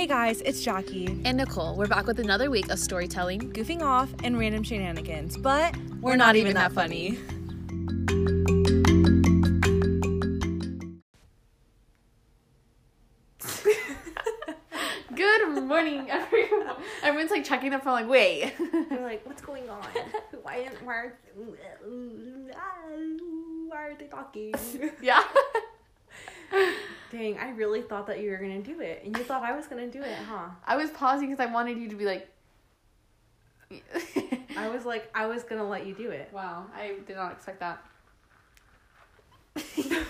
Hey guys, it's Jackie, And Nicole, we're back with another week of storytelling. goofing off and random shenanigans, but we're, not, even that funny. Good morning, everyone. Everyone's like checking their phone, like, wait. They're like, what's going on? Why, why, are, why are they talking? yeah. Dang, I really thought that you were gonna do it, and you thought I was gonna do it, huh? I was pausing because I wanted you to be like. I was like, I was gonna let you do it. wow, I did not expect that. okay.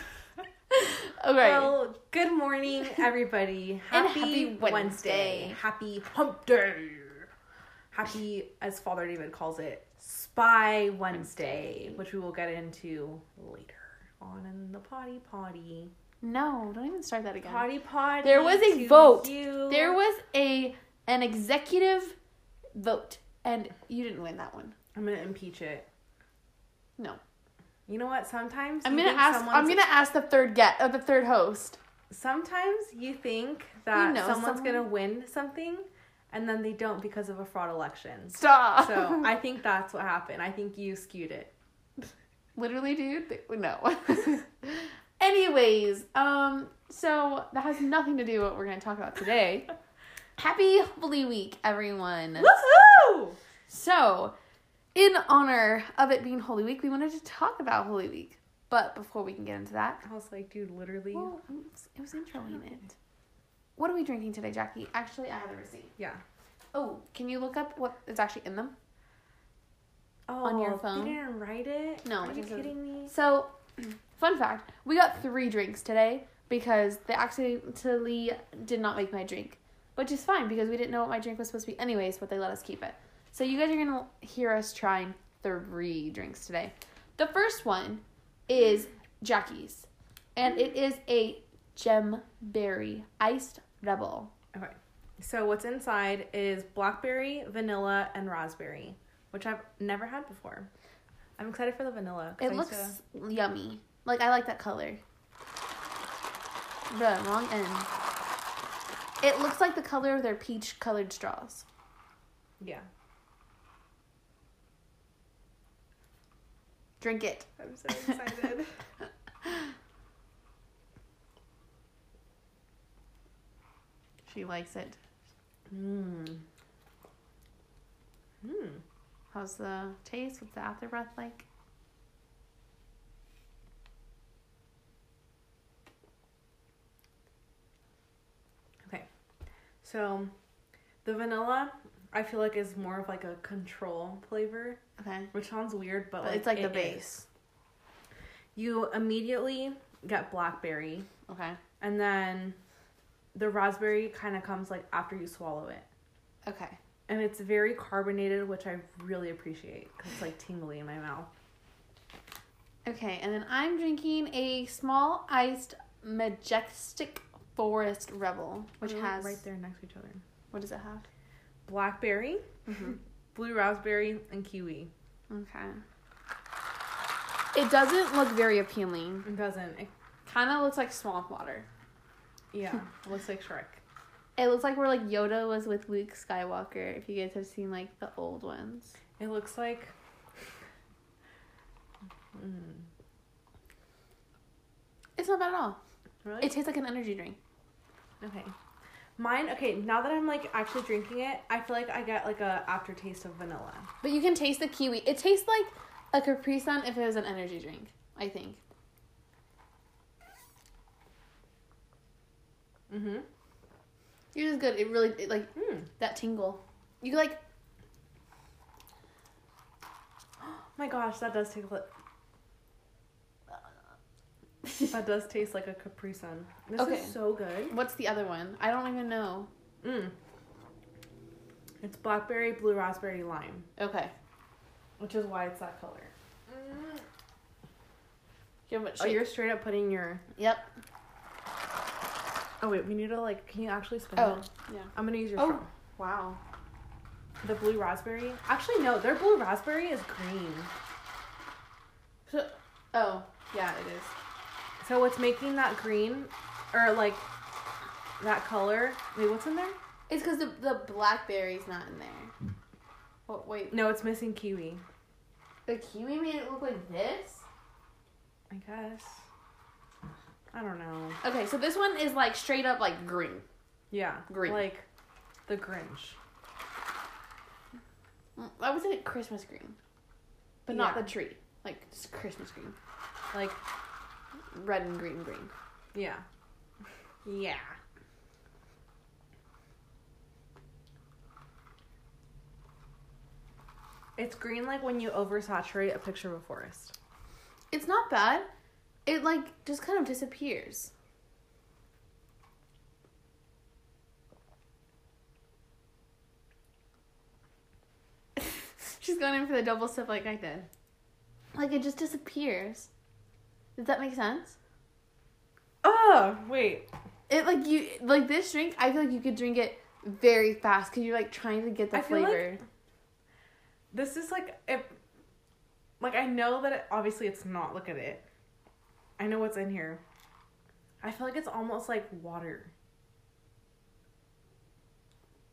Well, good morning, everybody. Happy, happy Wednesday. Wednesday. Happy Hump Day. Happy, as Father David calls it, Spy Wednesday, which we will get into later on in the potty potty. No, don't even start that again. Potty potty. There was a vote. you. There was a an executive vote, and you didn't win that one. I'm gonna impeach it. No, You know what? Sometimes I'm you gonna ask. I'm gonna ask the third get, uh, the third host. Sometimes you think that know someone's someone. gonna win something, and then they don't because of a fraud election. Stop. So I think that's what happened. I think you skewed it. Literally, dude. No. Anyways, um, so that has nothing to do with what we're gonna talk about today. Happy Holy Week, everyone. Woohoo! So, in honor of it being Holy Week, we wanted to talk about Holy Week. But before we can get into that, I was like, dude, literally. well, it was, it was introing it. What are we drinking today, Jackie? Actually, I have a receipt. Yeah. Oh, can you look up what is actually in them? Oh, On your phone? They didn't write it. No, Are you kidding me? So, fun fact: we got three drinks today because they accidentally did not make my drink, which is fine because we didn't know what my drink was supposed to be anyways, but they let us keep it. So you guys are gonna hear us trying three drinks today. The first one is Jackie's, and it is a gemberry iced rebel. Okay. So what's inside is blackberry, vanilla, and raspberry, which I've never had before. I'm excited for the vanilla. It I looks yummy. Like I like that color. The wrong end. It looks like the color of their peach colored straws. yeah. Drink it. I'm so excited. She likes it. Mmm. Mmm. How's the taste? What's the afterbreath like? Okay. So the vanilla, I feel like is more of like a control flavor, Okay. which sounds weird, but, But like, it's like the base. is. You immediately get blackberry, Okay. and then the raspberry kind of comes like after you swallow it. Okay. And it's very carbonated, which I really appreciate because it's like tingly in my mouth. Okay, and then I'm drinking a small iced majestic forest rebel, which They're, has right there next to each other. What does it have? Blackberry, Mm-hmm. blue raspberry, and kiwi. Okay. It doesn't look very appealing. It doesn't. It, Kind of looks like swamp water. yeah, it looks like Shrek. It looks like where like Yoda was with Luke Skywalker. If you guys have seen like the old ones. It looks like. Mm, It's not bad at all. really? It tastes like an energy drink. Okay. Mine. Okay. Now that I'm like actually drinking it, I feel like I get like a aftertaste of vanilla. But you can taste the kiwi. It tastes like a Capri Sun if it was an energy drink. I think. Mm-hmm. Yours is good. It really it, like Mm. that tingle. You like Oh my gosh, that does like. That does taste like a Capri Sun. This Okay. is so good. what's the other one? I don't even know. Mm. It's blackberry, blue raspberry, lime, Okay. which is why it's that color. It a Oh, you're straight up putting your. Yep. Oh wait, we need to like. Can you actually spin Oh, it? yeah. I'm gonna use your Oh. Wow. The blue raspberry. Actually, no. Their blue raspberry is green. So, oh, yeah, it is. So what's making that green, or like, that color. Wait, what's in there? It's because the the blackberry's not in there. What? wait, No, it's missing kiwi. the kiwi made it look like this. I guess. I don't know. Okay, so this one is like straight up like green. Yeah, Green. Like the Grinch. Mm, I would say Christmas green, but not the tree. Like just Christmas green, Like red and green, green. yeah, yeah. It's green like when you oversaturate a picture of a forest. It's not bad. It like just kind of disappears. She's going in for the double sip like I did. Like it just disappears. Does that make sense? Oh wait, It like you like this drink. I feel like you could drink it very fast because you're like trying to get the I feel like- flavor. this is like if, like I know that it, obviously it's not. Look at it. I know what's in here. I feel like it's almost like water.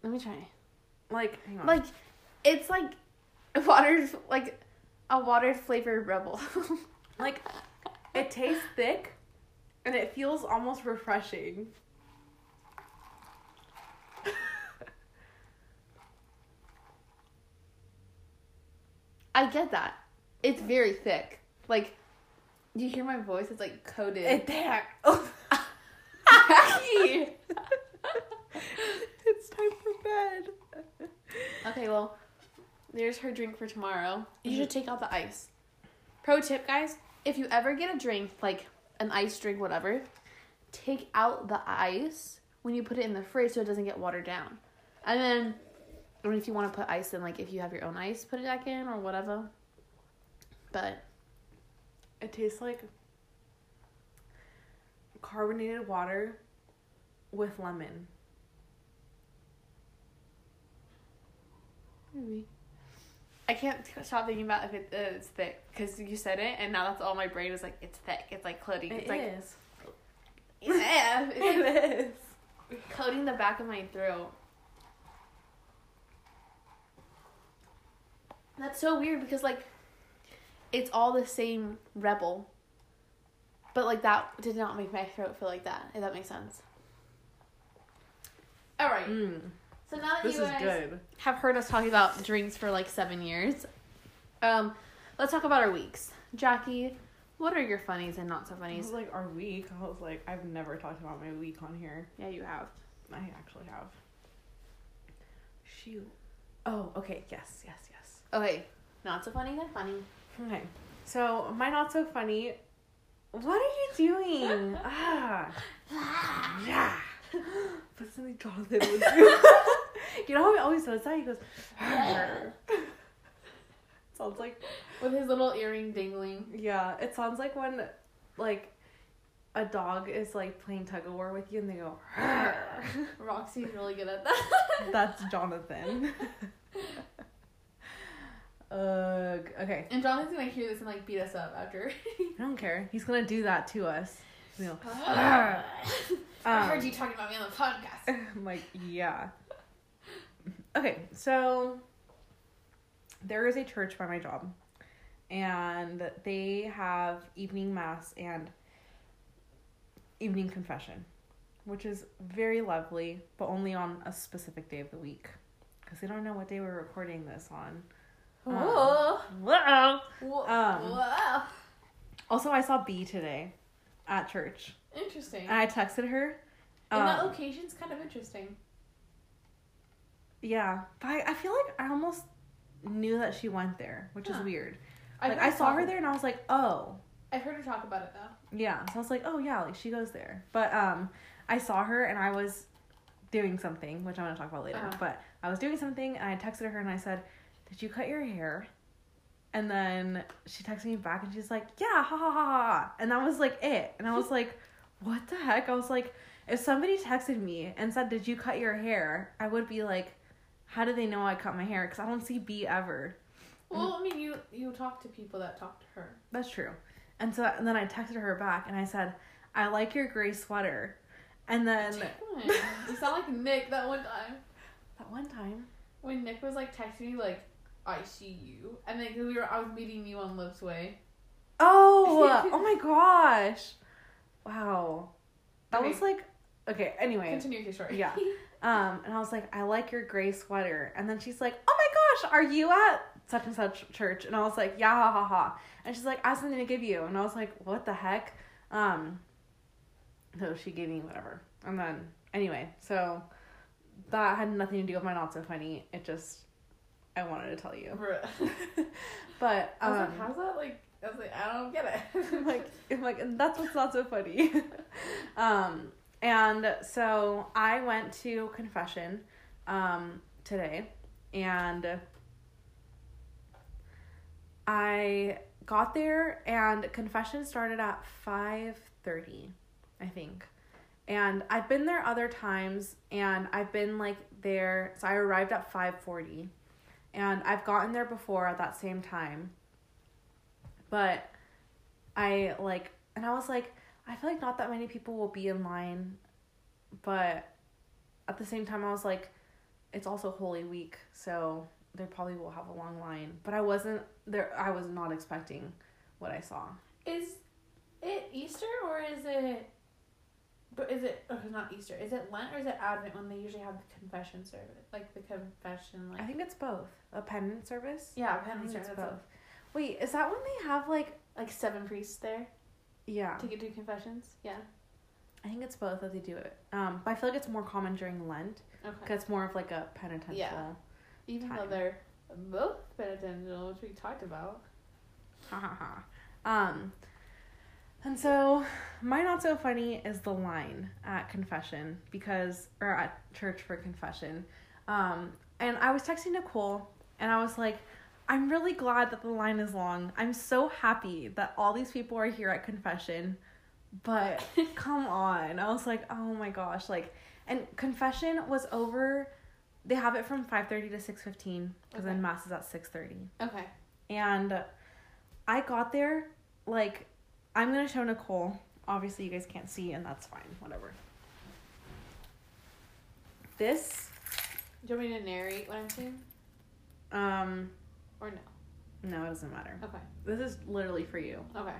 Let me try. Like hang on. Like it's like water like a water flavored rebel. Like it tastes thick and it feels almost refreshing. I get that. It's very thick. Like, do you hear my voice? It's like coated. It there. Oh. it's time for bed. okay, well, there's her drink for tomorrow. You mm-hmm. should take out the ice. Pro tip, guys: if you ever get a drink, like an ice drink, whatever, take out the ice when you put it in the fridge so it doesn't get watered down. And then, I mean, if you want to put ice in, like if you have your own ice, put it back in or whatever. But It tastes like carbonated water with lemon. Maybe. I can't stop thinking about if it uh, it's thick because you said it, and now that's all my brain is like. It's thick. It's like. It It's like is. yeah, it's like It is. coating the back of my throat. That's so weird because like, it's all the same rebel. But like that did not make my throat feel like that. If that makes sense. All right. Mm, So now that this you is guys good. have heard us talking about drinks for like seven years. Um, let's talk about our weeks. Jackie, what are your funnies and not so This funnies? is like our week. I was like, I've never talked about my week on here. Yeah, you have. I actually have. Shoot. Oh, okay. Yes, yes, yes. Okay, not so funny then funny. Okay. So, my not so funny. What are you doing? ah. Yeah. But something Jonathan was you know how he always does that? He goes, sounds like, With his little earring dangling. yeah, it sounds like when, like, a dog is, like, playing tug of war with you and they go, Roxy's really good at that. That's Jonathan. Ugh. Okay. and Jonathan's gonna hear this and like beat us up after. I don't care. He's gonna do that to us. You know. I Um, heard you talking about me on the podcast. I'm like, yeah. Okay, so there is a church by my job, and they have evening mass and evening confession, which is very lovely, but only on a specific day of the week because they don't know what day we're recording this on. Whoa. Whoa! Whoa. Um, Whoa. Also, I saw B today at church, Interesting. and I texted her. and that um, location's kind of interesting. Yeah, but I, I feel like I almost knew that she went there, which Huh. is weird. Like heard I saw her there, and I was like, oh, I've heard her talk about it though. yeah. So I was like, oh yeah, like she goes there. But um, I saw her, and I was doing something, which I'm gonna talk about later. Uh-huh. But I was doing something, and I texted her, and I said, "Did you cut your hair?" And then she texted me back, and she's like, "Yeah, ha ha ha ha," and that was like it. And I was like, what the heck? I was like, if somebody texted me and said, "Did you cut your hair?" I would be like, how do they know I cut my hair? Because I don't see B ever. Well, I mean, you you talk to people that talk to her. That's true. And so and then I texted her back and I said, I like your gray sweater. And then you sound like Nick that one time. that one time. When Nick was like texting me like, I see you. And then we were I was meeting you on Lips Way. Oh, oh my gosh. Wow. That Okay. was like okay, anyway. Continue your story. Yeah. Um, and I was like, I like your gray sweater. And then she's like, Oh my gosh, are you at such and such church? And I was like, Yeah, ha ha ha. And she's like, I have something to give you. And I was like, What the heck? Um, so she gave me whatever. And then anyway, so that had nothing to do with my not so funny. It just I wanted to tell you. But I was um, like, how's that like I was like, I don't get it. I'm like, I'm like, and that's what's not so funny. um, and so I went to confession um, today, and I got there, and confession started at five thirty, I think. And I've been there other times, and I've been like there. So I arrived at five forty, and I've gotten there before at that same time. But I like, and I was like, I feel like not that many people will be in line, but at the same time, I was like, it's also Holy Week, so they probably will have a long line. But I wasn't there. I was not expecting what I saw. Is it Easter or is it? But is it? Oh, not Easter. Is it Lent or is it Advent when they usually have the confession service, like the confession, like I think it's both a penance service. yeah, penance service. both. Wait, is that when they have like Like seven priests there yeah? to get do confessions. Yeah. I think it's both that they do it. Um, but I feel like it's more common during Lent Okay. because it's more of like a penitential. Yeah. Even though time. they're both penitential, which we talked about. Ha ha ha. Um, and so my not so funny is the line at confession because, or at church for confession. Um, and I was texting Nicole and I was like, I'm really glad that the line is long. I'm so happy that all these people are here at confession. But come on. I was like, oh my gosh. Like, and confession was over. They have it from 5.30 to 6.15 because Okay. then mass is at 6.30 Okay. and I got there like I'm gonna show Nicole. Obviously, you guys can't see, and that's fine. Whatever. This, Do you want me to narrate what I'm seeing um, or no? no, it doesn't matter. Okay. This is literally for you. Okay.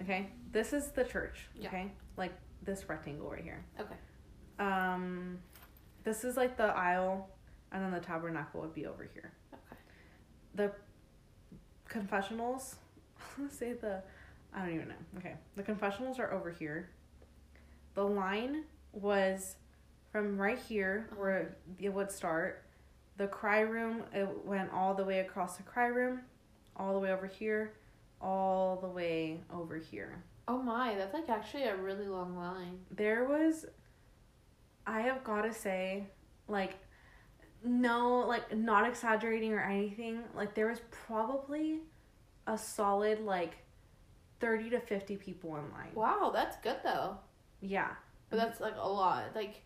Okay, this is the church. Yeah. Okay, like this rectangle right here. Okay. Um, this is like the aisle, and then the tabernacle would be over here. Okay. The confessionals, say the, I don't even know. Okay, the confessionals are over here. The line was from right here where it would start. The cry room, it went all the way across the cry room, all the way over here, all the way over here. Oh my, that's like actually a really long line. there was i have got to say like no like not exaggerating or anything like there was probably a solid like 30 to 50 people in line Wow, that's good though. yeah But that's like a lot. Like,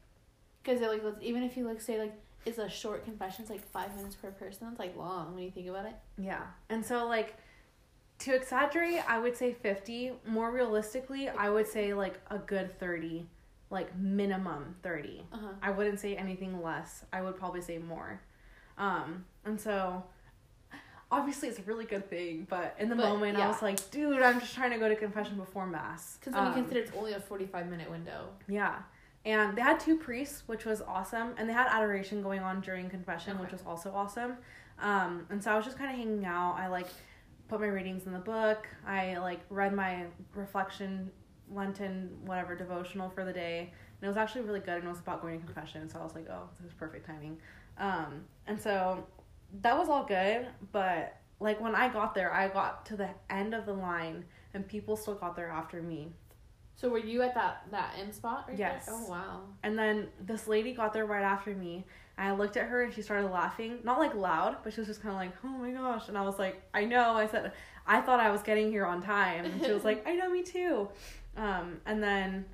because it, like let's- even if you like say like it's a short confession, it's like five minutes per person. It's like long when you think about it. yeah and so like to exaggerate i would say 50 more realistically i would say like a good 30 like minimum 30 Uh huh. I wouldn't say anything less. I would probably say more. Um, and so obviously it's a really good thing, but in the But, moment I was like, dude, I'm just trying to go to confession before mass. Because when Um, you consider it's only a forty-five minute window. yeah. And they had two priests, which was awesome, and they had adoration going on during confession, which was also awesome. Um, and so I was just kind of hanging out. I like put my readings in the book. I like read my reflection Lenten whatever devotional for the day, and it was actually really good. And it was about going to confession, so I was like, oh, this is perfect timing. Um, and so that was all good, but like when I got there, I got to the end of the line, and people still got there after me. So were you at that that end spot right Yes. there? Oh wow. And then this lady got there right after me. I looked at her and she started laughing. Not like loud, but she was just kind of like, oh my gosh. And I was like, I know. I said, I thought I was getting here on time. And she was like, I know, me too. Um, and then,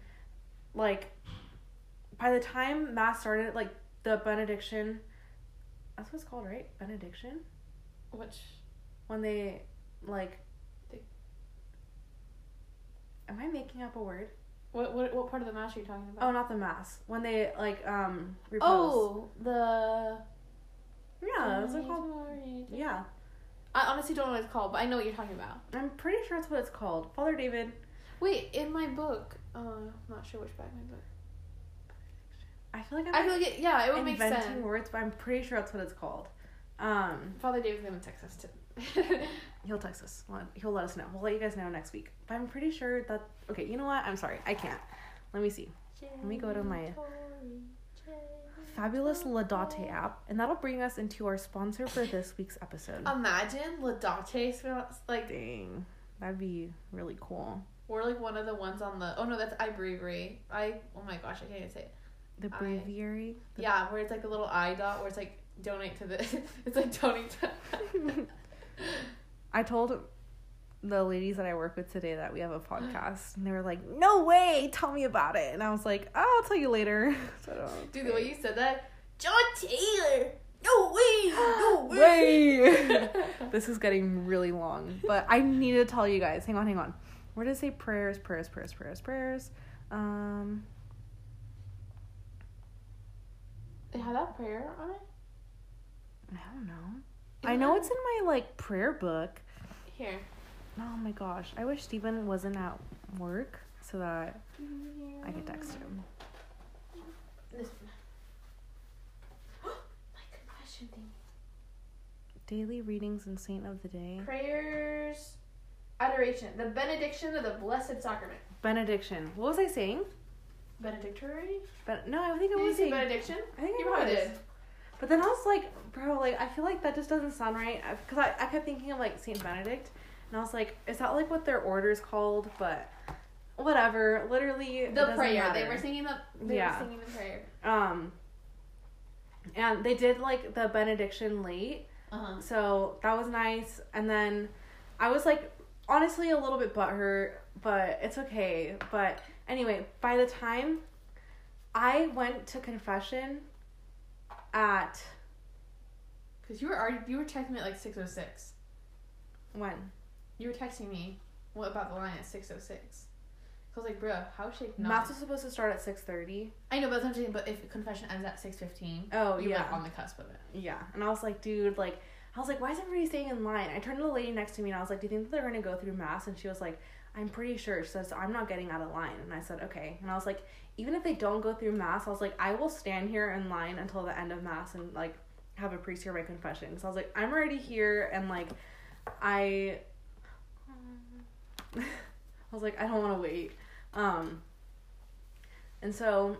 like, by the time Mass started, like, the benediction, that's what it's called, right? Benediction? Which When they, like, am I making up a word? What what what part of the mass are you talking about? Oh, not the mass. When they like um repose. Oh, the. yeah, that's what it's called. Yeah, I honestly don't know what it's called, but I know what you're talking about. I'm pretty sure that's what it's called. Father David. Wait, in my book, uh, I'm not sure which back my book. I feel like I'm I feel like it, yeah, it would make sense. inventing words, but I'm pretty sure that's what it's called. Um, Father David's gonna text us too. he'll text us. He'll let us know. We'll let you guys know next week. But I'm pretty sure that. Okay, you know what? I'm sorry. I can't. Let me see. Let me go to my Fabulous Laudate app, and that'll bring us into our sponsor for this week's episode. Imagine Laudate smells like Dang, that'd be really cool. we're like one of the ones on the. Oh no, that's I Brewery. I oh my gosh, I can't even say it. The I- breviary. The- Yeah, where it's like a little eye dot, where it's like donate to the. it's like donate to. I told the ladies that I work with today that we have a podcast, and they were like, "No way, tell me about it." And I was like, "Oh, "I'll tell you later." So Dude, the way you said that, John Taylor. No way, no Way. this is getting really long, but I need to tell you guys. Hang on, hang on. Where does it say prayers, prayers, prayers, prayers, prayers? Um, They had that prayer on it. I don't know. I know it's in my like prayer book. Here. Oh my gosh, I wish Stephen wasn't at work so that I could text him. This one. My confession thing. Daily readings and saint of the day. Prayers, adoration, the benediction of the Blessed Sacrament. Benediction. What was I saying? Benedictory? But no, I think I was saying. benediction? I think You I probably was. did. But then I was like, bro, like I feel like that just doesn't sound right because I, I kept thinking of like Saint Benedict, and I was like, is that like what their order is called? But whatever. Literally, The prayer. They were singing the. They Yeah. were singing the prayer. Um, and they did like the benediction late, Uh huh. so that was nice. And then I was like, honestly, a little bit butthurt, but it's okay. But anyway, by the time I went to confession at Because you were already you were texting me at like six oh six. when You were texting me what about the line at six oh six. I was like, bro, how should not? mass was supposed to start at six thirty. I know, but that's what I'm saying. But if confession ends at six fifteen, Oh you're yeah, like on the cusp of it. yeah. And I was like, dude, like. I was like, why is everybody staying in line? I turned to the lady next to me and I was like, do you think that they're going to go through mass? And she was like, I'm pretty sure. She says, I'm not getting out of line. And I said, okay. And I was like, even if they don't go through mass, I was like, I will stand here in line until the end of mass and like have a priest hear my confession. So I was like, I'm already here and like, I, I was like, I don't want to wait. Um, and so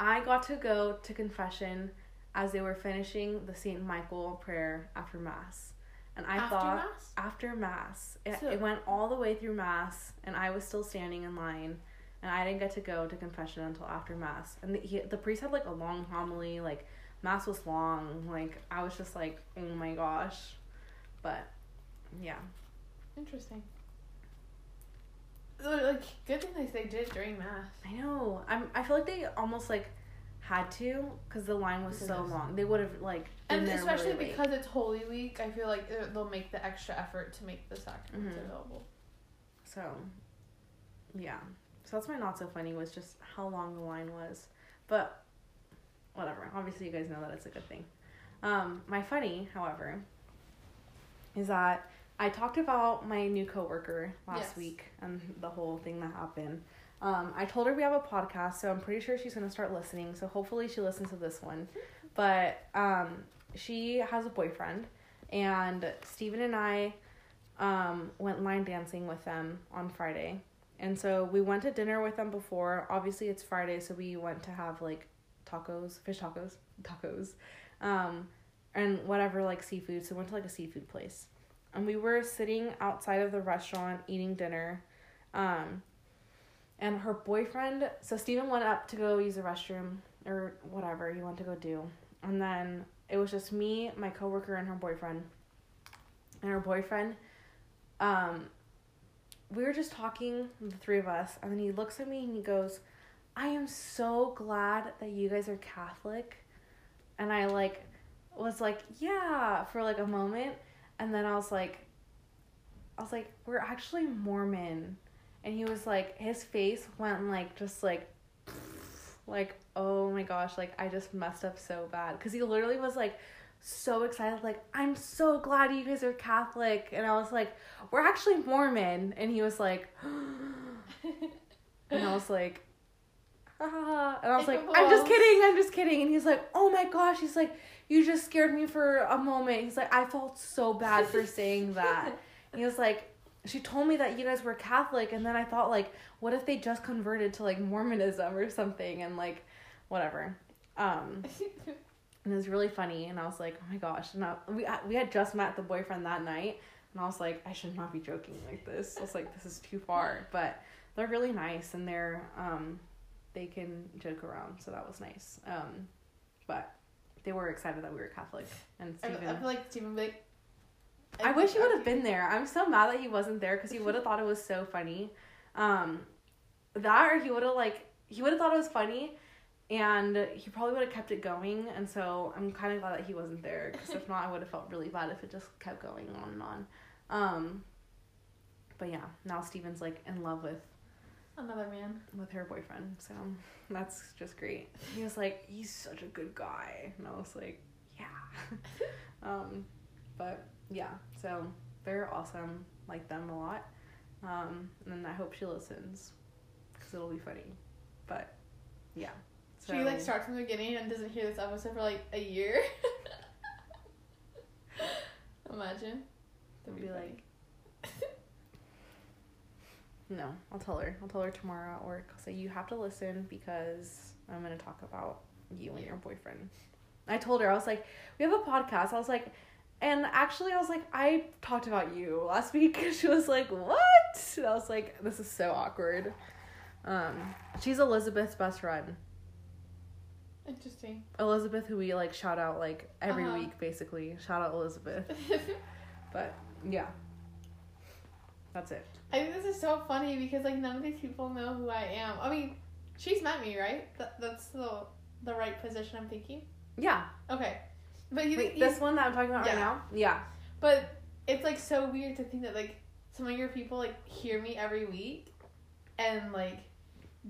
I got to go to confession as they were finishing the Saint Michael prayer after mass. And I After thought mass? after mass, it, So- it went all the way through mass, and I was still standing in line, and I didn't get to go to confession until after mass. And the, he, the priest had like a long homily, like mass was long, like I was just like, oh my gosh, but yeah, Interesting. Like good thing they they did during mass. I know. I'm. I feel like they almost like had to because the line was so long. They would have like been And there especially really late. because it's Holy Week, I feel like they're- they'll make the extra effort to make the sacraments Mhm. available. So, yeah. So that's my not so funny was just how long the line was, but whatever. Obviously, you guys know that it's a good thing. Um, my funny, however, is that I talked about my new coworker last Yes. week and the whole thing that happened. Um, I told her we have a podcast, so I'm pretty sure she's gonna start listening. So hopefully she listens to this one. But um, she has a boyfriend, and Steven and I um, went line dancing with them on Friday. And so we went to dinner with them before. Obviously, it's Friday, so we went to have like tacos, fish tacos, tacos, um, and whatever like seafood. So we went to like a seafood place, and we were sitting outside of the restaurant eating dinner. Um, and her boyfriend, so Steven went up to go use the restroom or whatever he went to go do, and then it was just me, my coworker, and her boyfriend. And her boyfriend, um, we were just talking, the three of us, and then he looks at me and he goes, I am so glad that you guys are Catholic. And I like was like, yeah, for like a moment. And then I was like I was like, we're actually Mormon. And he was like his face went like just like like oh my gosh like i just messed up so bad. Because he literally was like so excited like i'm so glad you guys are catholic. And i was like we're actually mormon. And he was like and i was like ah. and i was like i'm just kidding i'm just kidding. And he's like oh my gosh he's like you just scared me for a moment. He's like i felt so bad for saying that. And he was like she told me that you guys were Catholic, and then I thought like, what if they just converted to like Mormonism or something, and like, whatever. Um, and it was really funny, and I was like, oh my gosh, and I, we we had just met the boyfriend that night, and I was like, I should not be joking like this. I was like, this is too far, but they're really nice, and they're um, they can joke around, so that was nice. Um, but they were excited that we were Catholic, and Steven. I, I feel like be like, I wish he would have been there. I'm so mad that he wasn't there because he would have thought it was so funny. Um, that or he would have like he would have thought it was funny, and he probably would have kept it going. And so I'm kind of glad that he wasn't there because if not, I would have felt really bad if it just kept going on and on. Um, but yeah, now Steven's like in love with another man with her boyfriend, so that's just great. He was like, he's such a good guy, and I was like, yeah. um, but yeah, so they're awesome. Like them a lot. Um, and I hope she listens because it'll be funny. But yeah. So. She like starts from the beginning and doesn't hear this episode for like a year. Imagine. That'd be, be like. no, I'll tell her. I'll tell her tomorrow at work. I'll say you have to listen because I'm gonna talk about you and your boyfriend. I told her I was like, we have a podcast. I was like, and actually, I was like, I talked about you last week. She was like, what? And I was like, this is so awkward. Um, she's Elizabeth's best friend. Interesting. Elizabeth, who we like shout out like every uh-huh. week, basically. Shout out Elizabeth. but yeah, that's it. I think this is so funny because like none of these people know who I am. I mean, she's met me, right? That that's the the right position I'm thinking. Yeah. Okay. But you, Wait, you, this one that I'm talking about yeah. right now? Yeah. But it's like so weird to think that like some of your people like hear me every week and like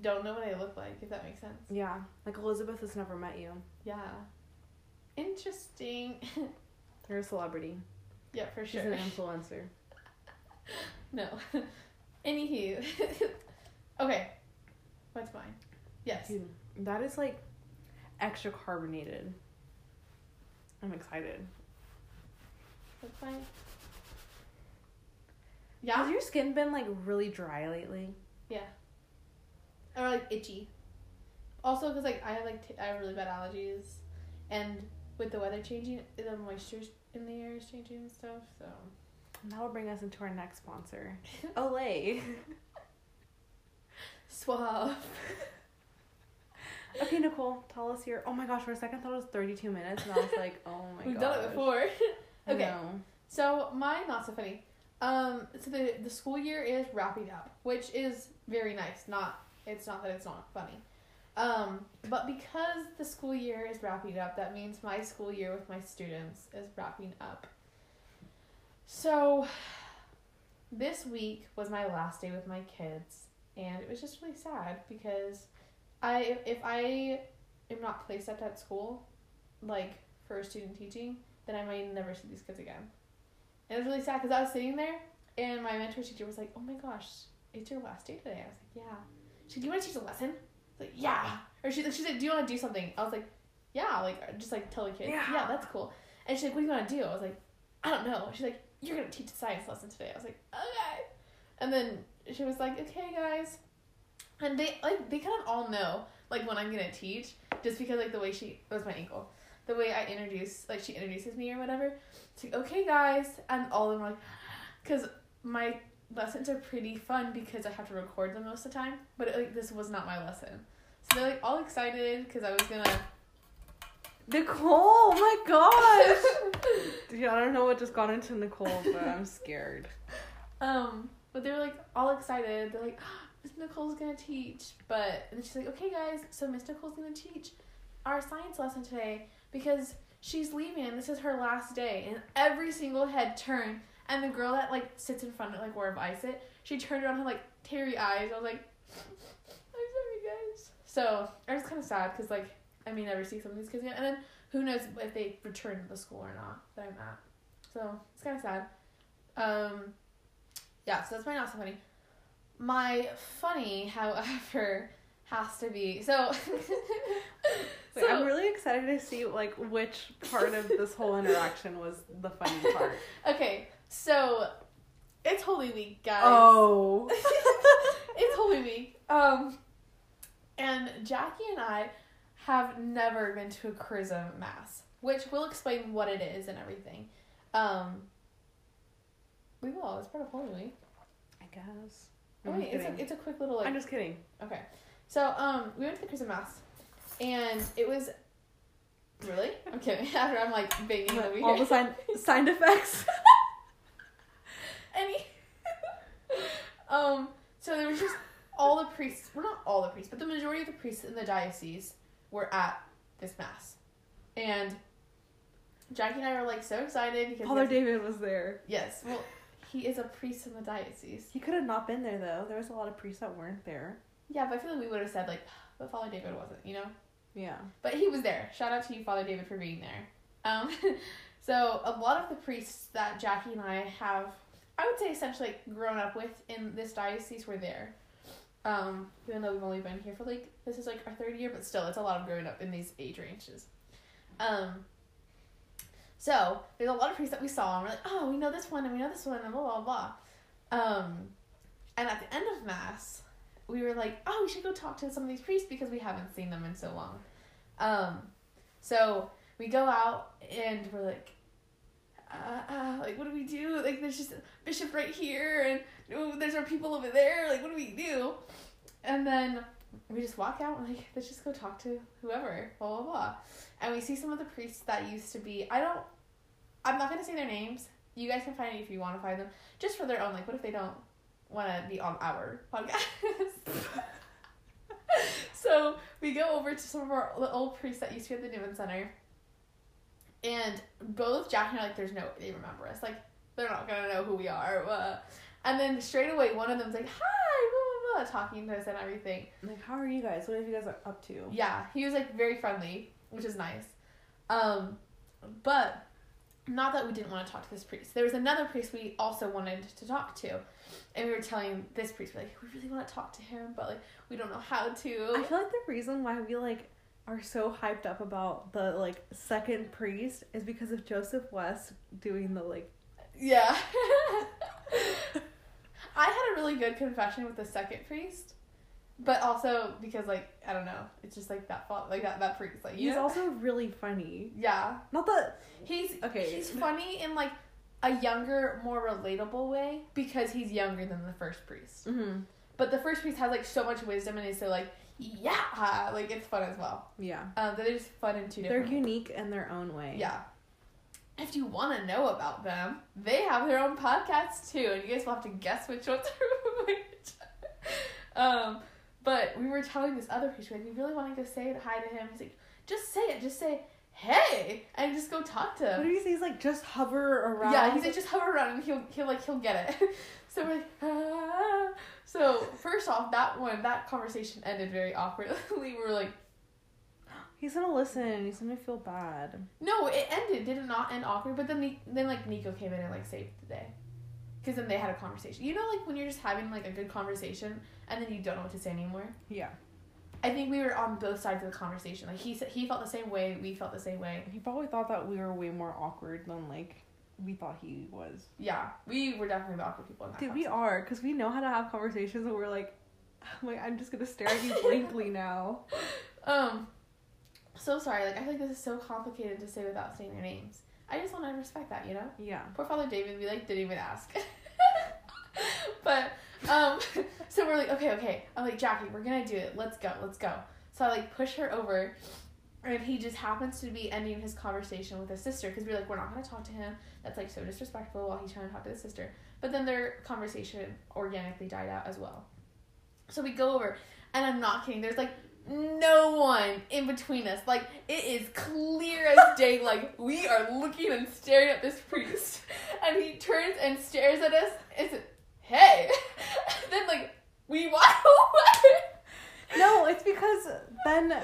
don't know what I look like, if that makes sense. Yeah. Like Elizabeth has never met you. Yeah. Interesting. You're a celebrity. Yeah, for sure. She's an influencer. no. Anywho. okay. What's mine? Yes. Dude, that is like extra carbonated. I'm excited. That's fine. Yeah. Has your skin been like really dry lately? Yeah. Or like itchy. Also, because like I have like t- I have really bad allergies, and with the weather changing, the moisture in the air is changing and stuff. So. And that will bring us into our next sponsor, Olay. Suave. Okay, Nicole, tell us your. Oh my gosh, for a second I thought it was 32 minutes, and I was like, oh my We've gosh. done it before. okay. So, my not so funny. Um, so the the school year is wrapping up, which is very nice. Not it's not that it's not funny. Um, but because the school year is wrapping up, that means my school year with my students is wrapping up. So this week was my last day with my kids, and it was just really sad because I if I am not placed at that school, like for student teaching, then I might never see these kids again. And it was really sad because I was sitting there and my mentor teacher was like, "Oh my gosh, it's your last day today." I was like, "Yeah." She, "Do you want to teach a lesson?" I was like, "Yeah." Or she she said, "Do you want to do something?" I was like, "Yeah." Like uh, just like tell the kids, "Yeah, yeah that's cool." And she's like, "What do you want to do?" I was like, "I don't know." She's like, "You're gonna teach a science lesson today." I was like, "Okay." And then she was like, "Okay, guys." And they like they kind of all know like when I'm gonna teach just because like the way she was my ankle, the way I introduce like she introduces me or whatever. It's like okay guys, and all of them are like, because my lessons are pretty fun because I have to record them most of the time. But it, like this was not my lesson, so they're like all excited because I was gonna. Nicole, oh my gosh! Dude, I don't know what just got into Nicole, but I'm scared. Um, but they're like all excited. They're like, Miss Nicole's gonna teach, but and she's like, okay, guys, so Miss Nicole's gonna teach our science lesson today because she's leaving and this is her last day. And every single head turned And the girl that like sits in front of like where I sit, she turned around had like teary eyes. I was like, I'm sorry, guys. So I was kind of sad because like I may never see some of these kids again, and then who knows if they return to the school or not that I'm at. So it's kind of sad. Um, yeah. So that's my not so funny. My funny, however, has to be so. Wait, I'm really excited to see like which part of this whole interaction was the funny part. okay, so it's Holy Week, guys. Oh. it's Holy Week. Um, and Jackie and I have never been to a Chrism mass, which we'll explain what it is and everything. Um, we will. It's part of Holy Week. I guess. I'm wait, it's a, it's a quick little like. I'm just kidding. Okay, so um, we went to the Christmas mass, and it was. Really? I'm kidding. After I'm like banging the All the sign sound effects. Any. um. So there was just all the priests. Well, not all the priests, but the majority of the priests in the diocese were at this mass, and Jackie and I were like so excited because Father David was there. yes, well, he is a priest in the diocese. He could have not been there though. There was a lot of priests that weren't there. Yeah, but I feel like we would have said like, but Father David wasn't, you know. Yeah. But he was there. Shout out to you, Father David, for being there. Um, so a lot of the priests that Jackie and I have, I would say essentially like, grown up with in this diocese were there. Um, even though we've only been here for like this is like our third year, but still it's a lot of growing up in these age ranges. Um, so there's a lot of priests that we saw and we're like, oh, we know this one and we know this one and blah blah blah. Um, and at the end of mass, we were like, oh, we should go talk to some of these priests because we haven't seen them in so long. Um, so we go out and we're like, uh, uh, like, what do we do? Like, there's just a bishop right here, and oh, there's our people over there. Like, what do we do? And then we just walk out and like, let's just go talk to whoever, blah blah blah. And we see some of the priests that used to be. I don't. I'm not gonna say their names. You guys can find it if you want to find them, just for their own. Like, what if they don't want to be on our podcast? so we go over to some of our old priests that used to be at the Newman Center, and both Jack and I are like, "There's no way they remember us. Like, they're not gonna know who we are." Uh, and then straight away, one of them's like, "Hi," blah blah blah, talking to us and everything. Like, how are you guys? What are you guys up to? Yeah, he was like very friendly, which is nice. Um, but not that we didn't want to talk to this priest. There was another priest we also wanted to talk to, and we were telling this priest, we're like, we really want to talk to him, but like we don't know how to. I feel like the reason why we like are so hyped up about the like second priest is because of Joseph West doing the like Yeah. I had a really good confession with the second priest, but also because like I don't know, it's just like that thought, like that that priest, like you he's know? also really funny. yeah, Not that he's Okay. He's funny in like a younger, more relatable way because he's younger than the first priest. mm-hmm. But the first priest has like so much wisdom and is so like yeah, like it's fun as well. Yeah. Um, they're just fun in two They're unique in their own way. Yeah. If you want to know about them, they have their own podcast too, and you guys will have to guess which ones are which. um, but we were telling this other priest, like, we really want to go say hi to him. He's like, just say it, just say hey, and just go talk to him. What do you say? He's like just hover around. Yeah, he's like, just hover around and he'll he'll like he'll get it. so we're like, ah. So first off, that one that conversation ended very awkwardly. we were like, He's gonna listen. He's gonna feel bad. no, it ended. Did it not end awkward? But then then like Nico came in and like saved the day. Because then they had a conversation. You know, like when you're just having like a good conversation and then you don't know what to say anymore. Yeah. I think we were on both sides of the conversation. Like he said, he felt the same way. We felt the same way. He probably thought that we were way more awkward than like we thought he was. Yeah, we were definitely the awkward people in that. Dude, we are because we know how to have conversations, and we're like, I'm like I'm just gonna stare at you blankly now. Um, so sorry. Like I feel like this is so complicated to say without saying their names. I just want to respect that, you know. Yeah. Poor Father David, we like didn't even ask. but um, so we're like, okay, okay. I'm like Jackie, we're gonna do it. Let's go, let's go. So I like push her over, and he just happens to be ending his conversation with his sister because we're like, we're not gonna talk to him. That's like so disrespectful while he's trying to talk to his sister. But then their conversation organically died out as well. So we go over, and I'm not kidding. There's like no one in between us. Like it is clear as day. Like we are looking and staring at this priest, and he turns and stares at us says, "Hey," then like we walk away. No, it's because then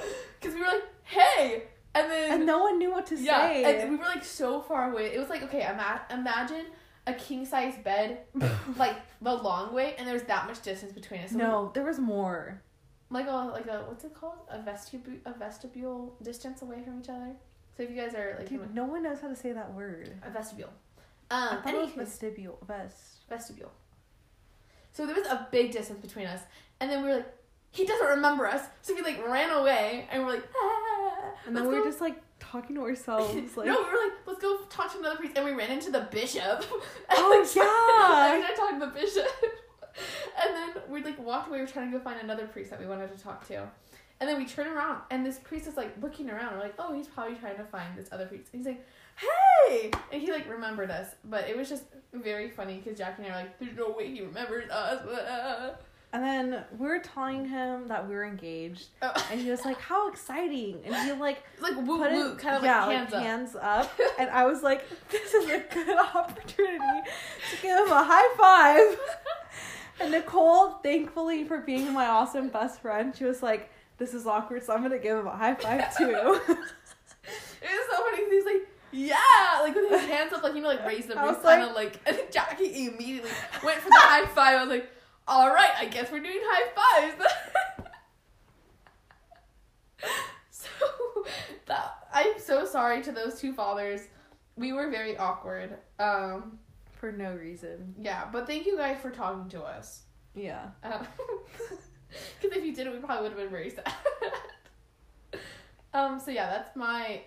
because we were like, "Hey," and then and no one knew what to yeah, say. and we were like so far away. It was like okay, ima- imagine a king size bed, like the long way, and there's that much distance between us. So we- no, there was more. like a like a what's it called? A vestibule a vestibule distance away from each other. So if you guys are like Dude, no one knows how to say that word. a vestibule, I um, thought it was vestibule. Vest. vestibule. So there was a big distance between us, and then we were like, he doesn't remember us, so we like ran away, and we're like, ah, And then we were just like talking to ourselves, like, no, we were like, let's go talk to another priest, and we ran into the bishop. Oh, like, yeah. and I talked to the bishop, and then we like walked away. We were trying to go find another priest that we wanted to talk to, and then we turn around, and this priest is like looking around. We're like, oh, he's probably trying to find this other priest. And he's like, hey, and he like remembered us, but it was just very funny because Jackie and I are like, there's no way he remembers us. And then we were telling him that we were engaged, Oh. and he was like, "How exciting!" And he like like woo put woo, kind of yeah, like hands up. hands up, and I was like, "This is a good opportunity to give him a high five. And Nicole, thankfully for being my awesome best friend, she was like, "This is awkward, so I'm gonna give him a high five too." It was so funny he's like, yeah, like with his hands up, like you know, like raise the wrist, kind of like. And Jackie immediately went for the high five. I was like, all right, I guess we're doing high fives. so that I'm so sorry to those two fathers. We were very awkward. Um, for no reason. yeah, but thank you guys for talking to us. Yeah. Because if you didn't, we probably would have been very sad. um. So yeah, that's my,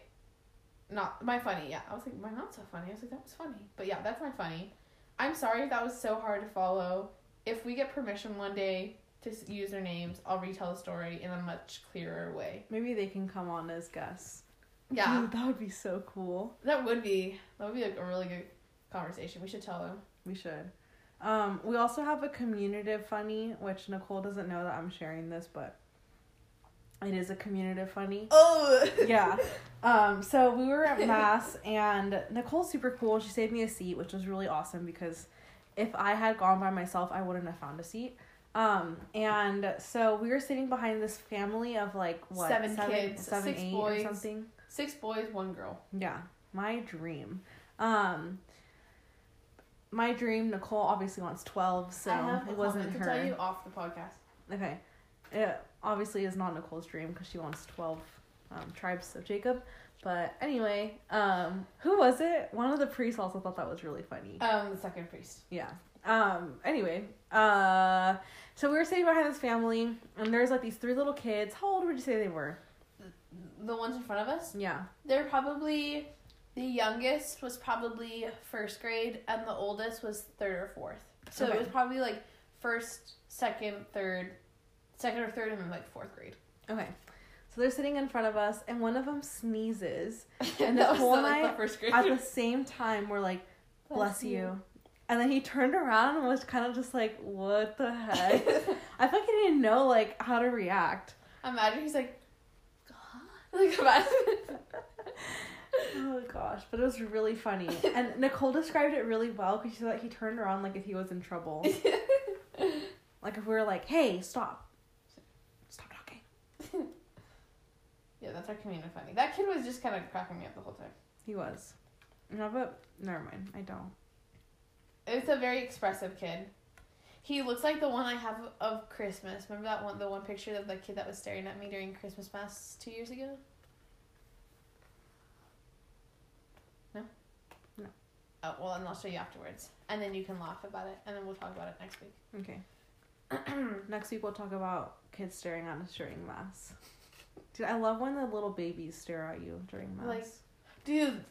not my funny. Yeah, I was like my not so funny. I was like that was funny. But yeah, that's my funny. I'm sorry if that was so hard to follow. If we get permission one day to use their names, I'll retell the story in a much clearer way. Maybe they can come on as guests. Yeah, Dude, that would be so cool. that would be that would be like a really good conversation. We should tell them. We should. Um, we also have a communitive funny, which Nicole doesn't know that I'm sharing this, but it is a communitive funny. Oh yeah. Um, so we were at mass and Nicole's super cool. She saved me a seat, which was really awesome because if I had gone by myself, I wouldn't have found a seat. Um, and so we were sitting behind this family of like what Seven kids, seven, six eight boys. or something. Six boys, one girl. Yeah, my dream. Um, my dream. Nicole obviously wants twelve, so I have a it wasn't her. to tell you off the podcast. Okay. It obviously is not Nicole's dream because she wants 12 um, tribes of Jacob. But anyway, um, who was it? One of the priests also thought that was really funny. Um, the second priest. Yeah. Um, anyway, uh, so we were sitting behind this family, and there's like these three little kids. How old would you say they were? The ones in front of us. Yeah. They're probably the youngest was probably first grade, and the oldest was third or fourth. So Okay. it was probably like first, second, third, second or third, and then like fourth grade. Okay. So they're sitting in front of us, and one of them sneezes. and that that was Nicole the, and I the. At the same time, we're like, bless, you. And then he turned around and was kind of just like, what the heck? I feel like he didn't know like how to react. I imagine he's like, God. Like imagine. Oh gosh, but it was really funny. And Nicole described it really well because she said that he turned around like if he was in trouble. like if we were like, hey. Stop talking. Yeah, that's our community funny. That kid was just kind of cracking me up the whole time. He was. No, but never mind. I don't. It's a very expressive kid. He looks like the one I have of Christmas. Remember that one, the one picture of the kid that was staring at me during Christmas mass two years ago? No. No. Oh well, then I'll show you afterwards, and then you can laugh about it, and then we'll talk about it next week. Okay. Next week we'll talk about kids staring at us during mass. Dude, I love when the little babies stare at you during mass. Like- Dude,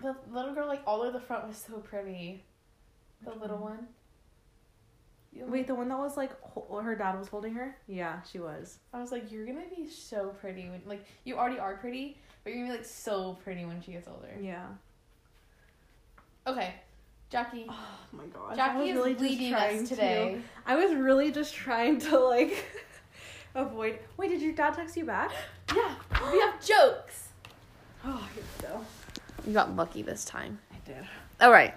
the little girl like all to the front was so pretty. The Which little one? one. You- Wait, the one that was like her dad was holding her? Yeah, she was. I was like, you're gonna be so pretty when like you already are pretty, but you're gonna be like so pretty when she gets older. Yeah. Okay, Jackie. Oh my. I Jackie was is really just leading trying us to- today. I was really just trying to like avoid. Wait, did your dad text you back? Yeah, we have jokes. Oh, here we go. You got lucky this time. I did. All right.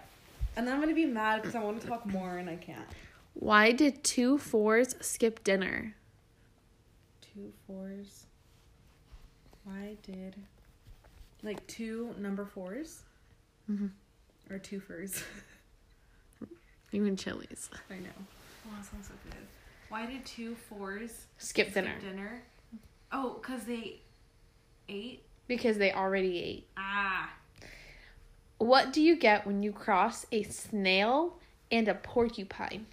And then I'm gonna be mad because I want to talk more and I can't. Why did two fours skip dinner? Two fours. Why did like two number 4s Mhm. or two furs? Even Chili's. I know. Oh, that sounds so good. Why did two fours Skip dinner. dinner? Oh, cause they ate. Because they already ate. Ah, What do you get when you cross a snail and a porcupine?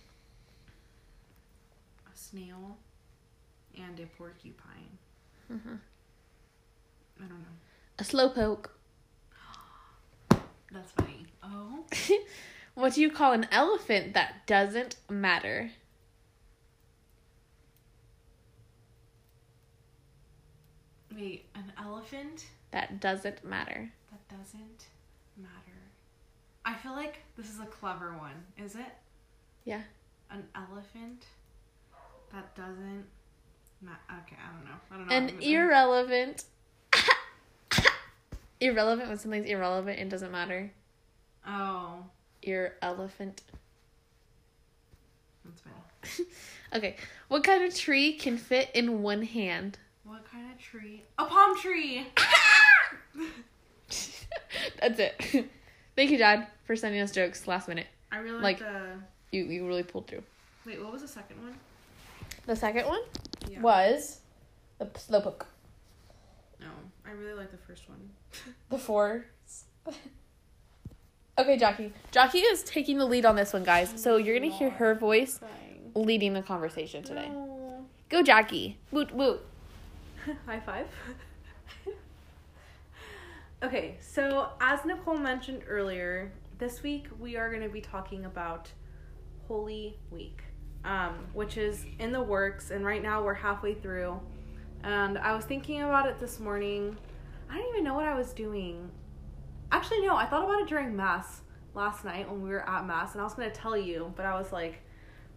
a snail and a porcupine. Mhm. I don't know. A slowpoke. That's funny. Oh, What do you call an elephant that doesn't matter? Wait, an elephant That doesn't matter. that doesn't matter. I feel like this is a clever one. Is it? Yeah. An elephant that doesn't. Ma- okay, I don't know. I don't know. An irrelevant. irrelevant when something's irrelevant and doesn't matter. Oh, Irrelevant. that's funny. Okay. What kind of tree can fit in one hand? What kind of tree? A palm tree. That's it. Thank you, Dad, for sending us jokes last minute. I really Like- like the. You you really pulled through. Wait, what was the second one? The second one Yeah. was the slowpoke. No, I really like the first one. The four. okay, Jackie. Jackie is taking the lead on this one, guys. So you're gonna hear her voice leading the conversation today. No. Go, Jackie. Woot woot. High five. okay, so as Nicole mentioned earlier, this week we are going to be talking about Holy Week, um, which is in the works, and right now we're halfway through. And I was thinking about it this morning. I don't even know what I was doing. Actually, no, I thought about it during Mass last night when we were at Mass, and I was going to tell you, but I was like,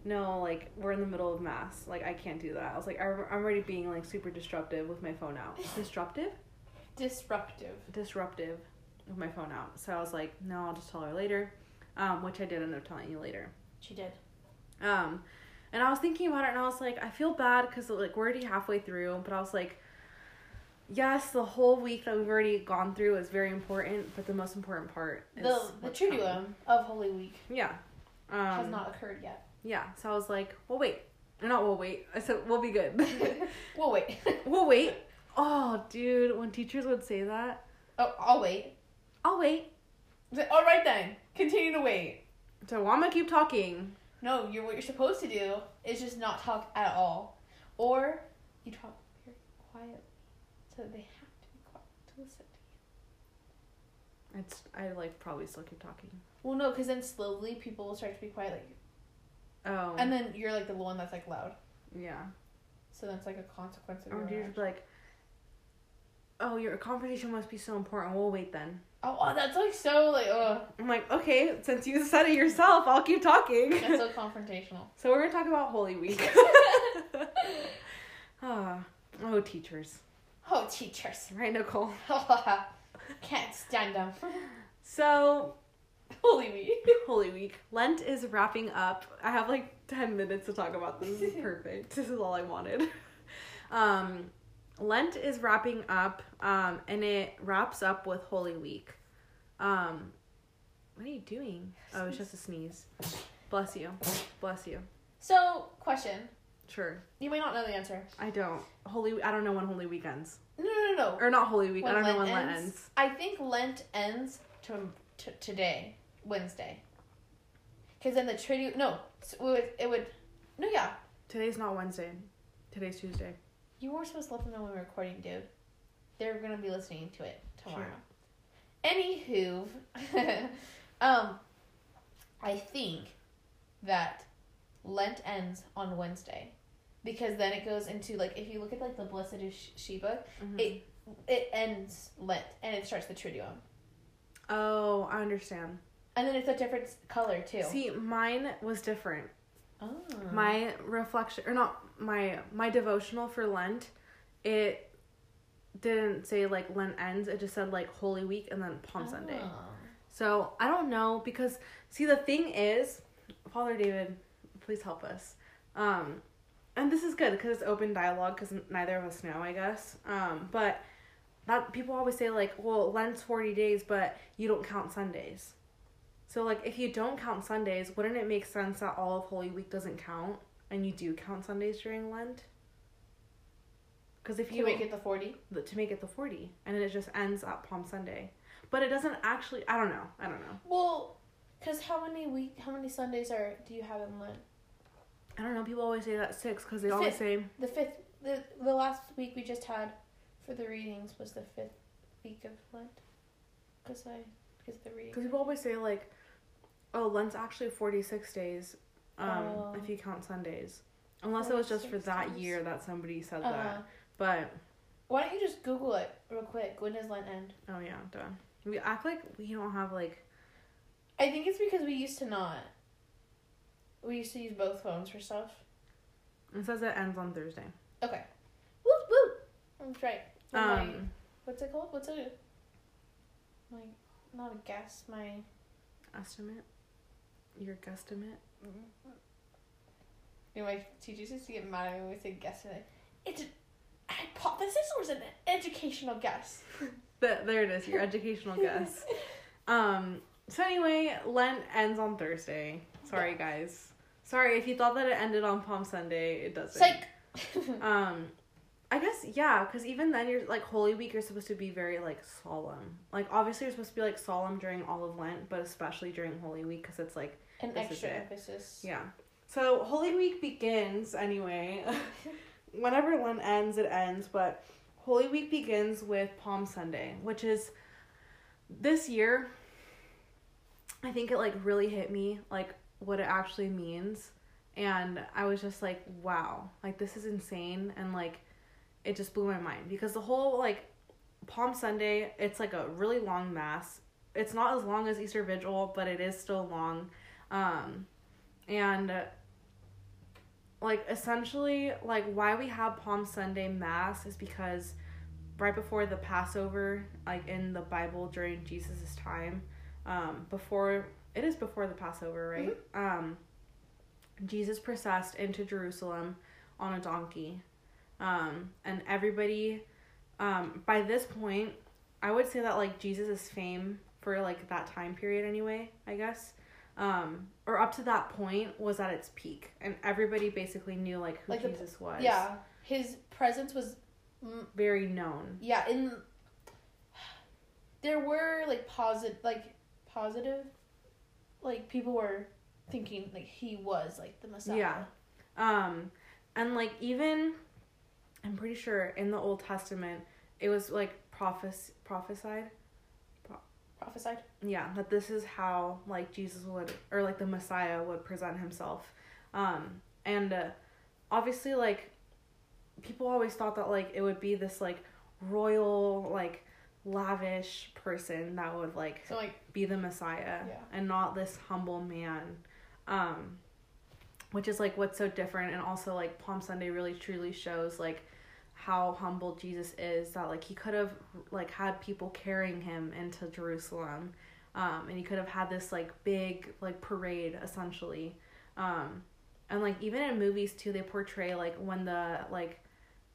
no, like we're in the middle of mass. Like I can't do that. I was like, I'm already being like super disruptive with my phone out. Disruptive? Disruptive. Disruptive with my phone out. So I was like, no, I'll just tell her later. Um, which I did end up telling you later. She did. Um, and I was thinking about it, and I was like, I feel bad because like we're already halfway through. But I was like, yes, the whole week that we've already gone through is very important. But the most important part is The the what's coming. triduum of Holy Week Yeah. Um, has not occurred yet. Yeah. So I was like, well, wait. Not we'll wait. I said we'll be good. We'll wait. We'll wait. Oh, dude, when teachers would say that, oh, I'll wait. I'll wait. All right then. Continue to wait. So I'm gonna keep talking. No, you're what you're supposed to do is just not talk at all, or you talk very quietly, so they have to be quiet to listen to you. It's I like probably still keep talking. Well, no, because then slowly people will start to be quiet, like, Oh. and then you're like the one that's like loud. yeah. So that's like a consequence of Or your. would you just be like, oh, your conversation must be so important. We'll wait then. Oh, oh, that's like so like oh, I'm like, okay, since you said it yourself, I'll keep talking. that's so confrontational. so we're gonna talk about Holy Week. ah, oh, teachers, Oh, teachers, right, Nicole? can't stand them. So Holy week. Holy Week. Lent is wrapping up. I have like 10 minutes to talk about this. This is perfect. This is all I wanted. Um, Lent is wrapping up, um, and it wraps up with Holy Week. Um, what are you doing? Oh, it's just a sneeze. Bless you. Bless you. So, question. Sure. You may not know the answer. I don't. Holy. I don't know when Holy Week ends, No, no, no, no. or not Holy Week. I don't know Lent when Lent ends? ends. I think Lent ends to, to today, Wednesday. Because then the Tridu no, it would, it would no yeah. Today's not Wednesday. Today's Tuesday. You weren't supposed to let them know when we're recording, dude. They're gonna be listening to it tomorrow. Anywho, um, I think that Lent ends on Wednesday because then it goes into like if you look at like the Blessed Sh- Sheba, Mhm. it it ends Lent and it starts the Triduum, Oh, I understand. And then it's a different color too. See, mine was different. Oh. my reflection or not my my devotional for lent it didn't say like lent ends it just said like holy week and then palm sunday Oh. so i don't know because see the thing is father david please help us um and this is good because it's open dialogue because neither of us know i guess um but that people always say like well lent's 40 days but you don't count sundays so like if you don't count sundays wouldn't it make sense that all of holy week doesn't count and you do count sundays during lent because if you you make it the 40? to make it the 40 and then it just ends at palm sunday but it doesn't actually i don't know i don't know Well, because how many week, how many Sundays are do you have in Lent? i don't know people always say that six because they always Fifth. say The fifth, the the last week we just had for the readings was the fifth week of Lent. Because I, because the reading. because people always say like oh lent's actually 46 days um Oh. if you count sundays unless it was just for that days. year that somebody said Uh, that but why don't you just Google it real quick? When does Lent end? oh yeah duh we act like we don't have like I think it's because we used to not. We used to use both phones for stuff. it says it ends on thursday Okay. Woo woo. That's right. For my- um what's it called? What's it? My not a guess. My estimate your guesstimate You know, my teachers used to get mad at me when we say guess. and It's an hypothesis or is it an educational guess? Th- there it is your educational guess Um. So anyway, Lent ends on Thursday. Sorry, guys. Sorry if you thought that it ended on Palm Sunday. It doesn't. Psych. Um, I guess yeah, because even then you're like Holy Week. You're supposed to be very like solemn. Like obviously you're supposed to be like solemn during all of Lent, but especially during Holy Week because it's like An This extra emphasis. yeah. So Holy Week begins anyway. Whenever one ends, it ends. But Holy Week begins with Palm Sunday, which is this year. I think it like really hit me like what it actually means, and I was just like, wow, like this is insane, and like it just blew my mind because the whole like Palm Sunday, it's like a really long mass. It's not as long as Easter Vigil, but it is still long. Um, and like essentially like why we have palm sunday mass is because right before the passover like in the bible during jesus' time um before it is before the passover right? Um jesus processed into jerusalem on a donkey. Um and everybody um by this point i would say that like jesus' fame for like that time period anyway i guess um or up to that point was at its peak and everybody basically knew like who Like the- jesus was Yeah, his presence was, mm, very known yeah. In there were like positive, like positive, like people were thinking like he was like the Messiah. Yeah. um and like even i'm pretty sure in the old testament it was like prophes- prophesied prophesied. yeah that this is how like jesus would or like the messiah would present himself um and uh, obviously like people always thought that like it would be this like royal like lavish person that would like So like be the messiah Yeah. and not this humble man um which is like what's so different and also like palm sunday really truly shows like how humble jesus is that like he could have like had people carrying him into jerusalem um and he could have had this like big like parade essentially. Um and like even in movies too they portray like when the like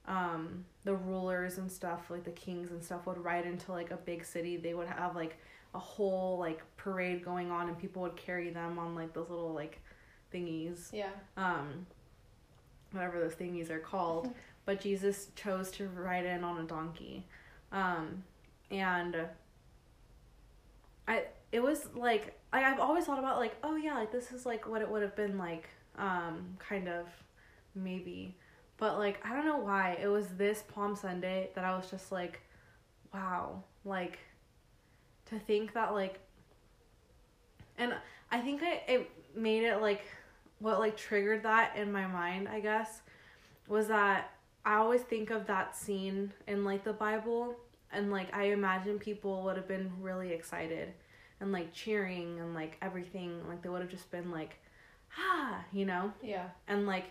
um the rulers and stuff like the kings and stuff would ride into like a big city they would have like a whole like parade going on and people would carry them on like those little like thingies. Yeah. um whatever those thingies are called but jesus chose to ride in on a donkey. Um and i it was like I, i've always thought about like oh yeah like this is like what it would have been like um kind of maybe. But like i don't know why. It was this palm sunday that i was just like wow. Like to think that like and i think I, it made it like what like triggered that in my mind i guess was that i always think of that scene in like the bible and like i imagine people would have been really excited and like cheering and like everything like they would have just been like ah, you know? Yeah. And like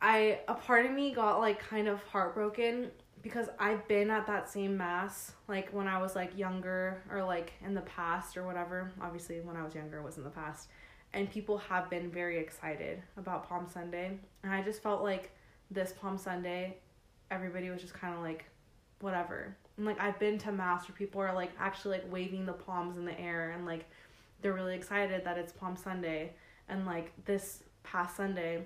I a part of me got like kind of heartbroken because I've been at that same mass like when I was like younger or like in the past or whatever. Obviously when I was younger it was in the past. And people have been very excited about Palm Sunday. And I just felt like this Palm Sunday everybody was just kind of like whatever. And like I've been to mass where people are like actually like waving the palms in the air and like they're really excited that it's Palm Sunday. And like this past Sunday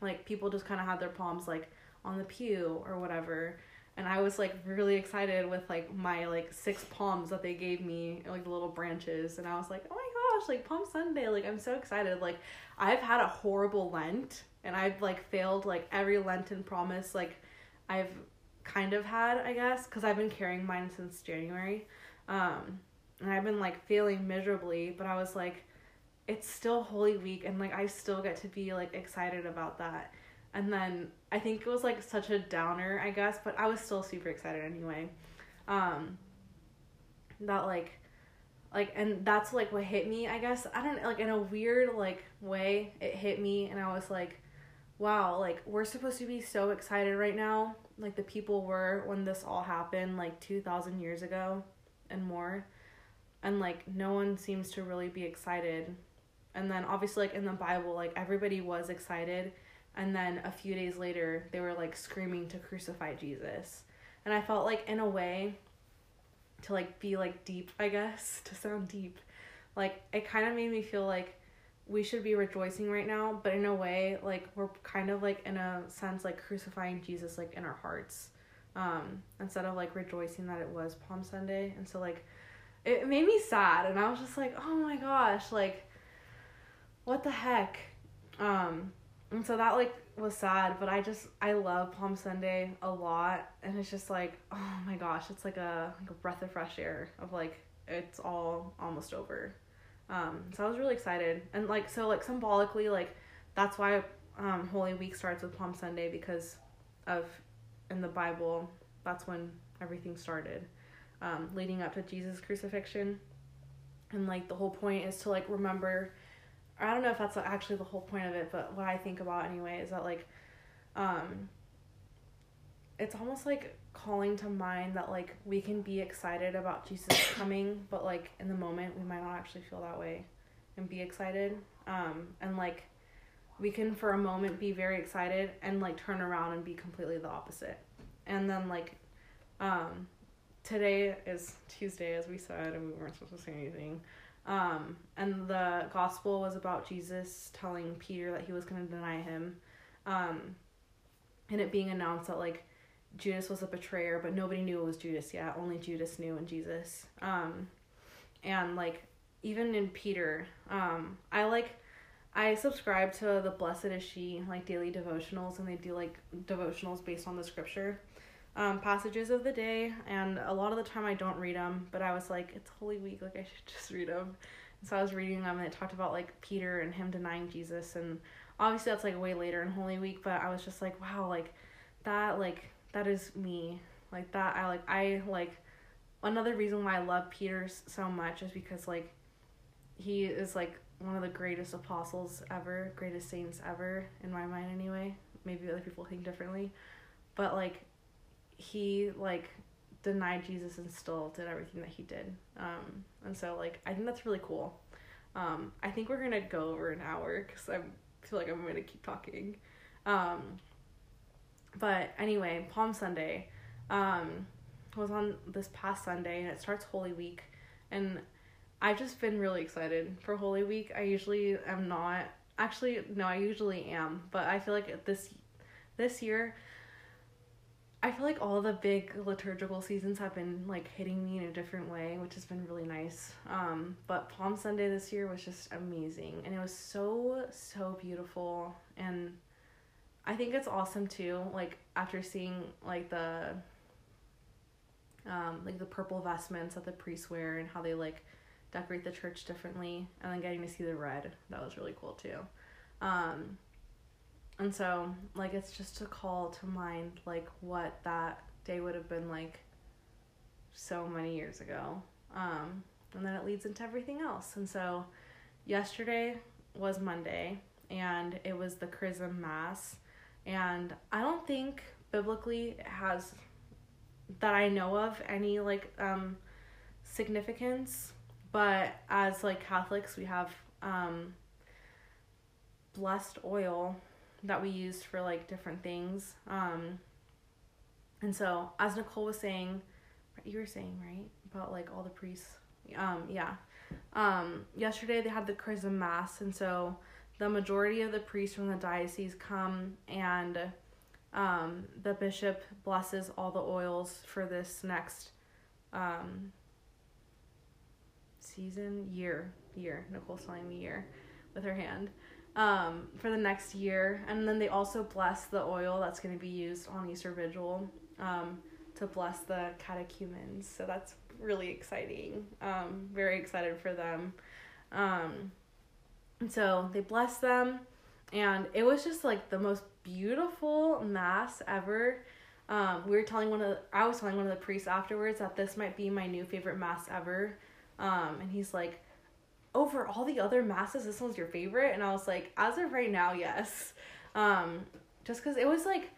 like people just kind of had their palms like on the pew or whatever. And I was like really excited with like my like six palms that they gave me like the little branches. And I was like oh my gosh like Palm Sunday like I'm so excited. Like I've had a horrible Lent and I've like failed like every Lenten promise like I've kind of had, I guess, because I've been carrying mine since January. Um, and I've been like failing miserably, but I was like, it's still Holy Week, and like I still get to be like excited about that. And then I think it was like such a downer, I guess, but I was still super excited anyway. Um, that like, like, and that's like what hit me, I guess. I don't like in a weird like way, it hit me, and I was like, wow, like we're supposed to be so excited right now, like the people were when this all happened, like 2,000 years ago and more. And like no one seems to really be excited. And then obviously, like in the Bible, like everybody was excited. And then a few days later, they were like screaming to crucify Jesus. And I felt like, in a way, to like be like deep, I guess, to sound deep, like it kind of made me feel like we should be rejoicing right now, but in a way, like we're kind of like in a sense like crucifying Jesus like in our hearts. Um, instead of like rejoicing that it was Palm Sunday. And so like it made me sad and I was just like, "Oh my gosh, like what the heck?" Um, and so that like was sad, but I just I love Palm Sunday a lot and it's just like, "Oh my gosh, it's like a like a breath of fresh air of like it's all almost over." Um, so I was really excited. And like so like symbolically like that's why um, Holy Week starts with Palm Sunday because of in the Bible that's when everything started. Um, leading up to Jesus crucifixion. And like the whole point is to like remember I don't know if that's actually the whole point of it, but what I think about anyway is that like um it's almost like calling to mind that like we can be excited about Jesus coming, but like in the moment we might not actually feel that way and be excited. Um and like we can for a moment be very excited and like turn around and be completely the opposite. And then like um today is Tuesday as we said and we weren't supposed to say anything. Um and the gospel was about Jesus telling Peter that he was going to deny him. Um and it being announced that like Judas was a betrayer, but nobody knew it was Judas yet. Only Judas knew and Jesus. Um, and like even in Peter, um, I like I subscribe to the Blessed is She like daily devotionals, and they do like devotionals based on the scripture um, passages of the day. And a lot of the time I don't read them, but I was like, it's Holy Week, like I should just read them. And so I was reading them, and it talked about like Peter and him denying Jesus, and obviously that's like way later in Holy Week, but I was just like, wow, like that like that is me like that i like i like another reason why i love peter so much is because like he is like one of the greatest apostles ever greatest saints ever in my mind anyway. Maybe other people think differently. But like he like denied jesus and still did everything that he did. Um and so like i think that's really cool. Um i think we're gonna go over an hour because i feel like i'm gonna keep talking. Um but anyway, Palm Sunday um, was on this past Sunday, and it starts Holy Week, and I've just been really excited for Holy Week. I usually am not. Actually, no, I usually am, but I feel like this this year I feel like all the big liturgical seasons have been like hitting me in a different way, which has been really nice. Um, but Palm Sunday this year was just amazing, and it was so so beautiful and I think it's awesome too. Like after seeing like the um like the purple vestments that the priests wear and how they like decorate the church differently and then getting to see the red. That was really cool too. Um and so like it's just a call to mind like what that day would have been like so many years ago. Um and then it leads into everything else. And so yesterday was Monday, and it was the Chrism Mass. And I don't think biblically it has, that I know of, any like um, significance. But as like Catholics, we have um, blessed oil that we use for like different things. Um, and so, as Nicole was saying, you were saying right about like all the priests. Um, yeah. Um, yesterday they had the Chrism Mass, and so the majority of the priests from the diocese come and um, the bishop blesses all the oils for this next um, season year year nicole's telling me year with her hand um, for the next year. And then they also bless the oil that's going to be used on easter vigil um, to bless the catechumens. So that's really exciting. Um, very excited for them. Um, and so they blessed them. And it was just like the most beautiful mass ever. Um, we were telling one of the, i was telling one of the priests afterwards that this might be my new favorite mass ever. Um, and he's like over all the other masses this one's your favorite? And i was like as of right now yes. Um, just because it was like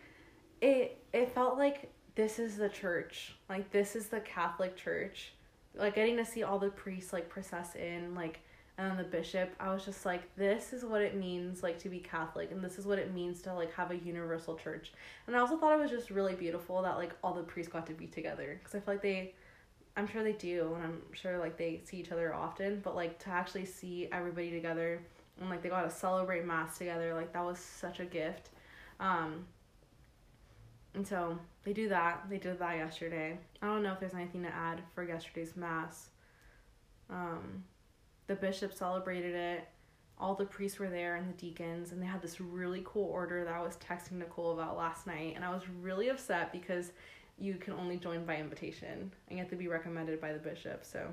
it it felt like this is the church. Like this is the catholic church. Like getting to see all the priests like process in like and the bishop i was just like this is what it means like to be catholic and this is what it means to like have a universal church. And i also thought it was just really beautiful that like all the priests got to be together because i feel like they i'm sure they do and i'm sure like they see each other often but like to actually see everybody together and like they got to celebrate mass together like that was such a gift. Um and so they do that they did that yesterday. I don't know if there's anything to add for yesterday's mass. Um the bishop celebrated it. All the priests were there and the deacons, and they had this really cool order that I was texting Nicole about last night. And I was really upset because you can only join by invitation and you have to be recommended by the bishop. So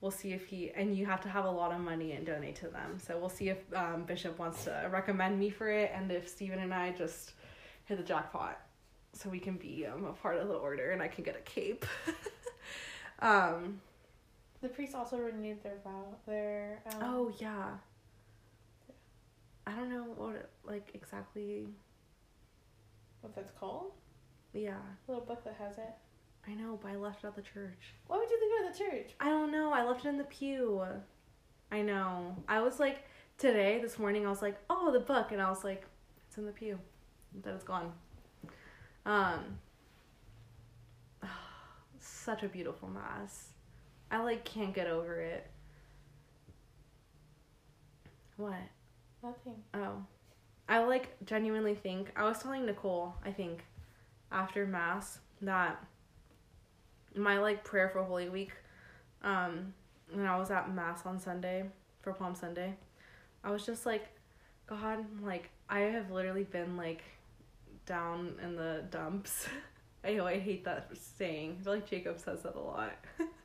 we'll see if he, and you have to have a lot of money and donate to them. So we'll see if um, Bishop wants to recommend me for it and if Stephen and I just hit the jackpot so we can be um, a part of the order and I can get a cape. um, The priests also renewed their vow. Their um, Oh yeah. I don't know what it, like exactly. what that's called. Yeah, A little book that has it. I know, but I left it at the church. Why would you leave it at the church? I don't know. I left it in the pew. I know. I was like today, this morning. I was like, oh, the book, and I was like, it's in the pew. That it's gone. Um. Such a beautiful mass. I like can't get over it. What? Nothing. Oh. I like genuinely think I was telling Nicole, I think, after mass that my like prayer for Holy Week, um, when I was at mass on Sunday for Palm Sunday, I was just like, God, like I have literally been like down in the dumps. I know I hate that saying. I feel like Jacob says that a lot.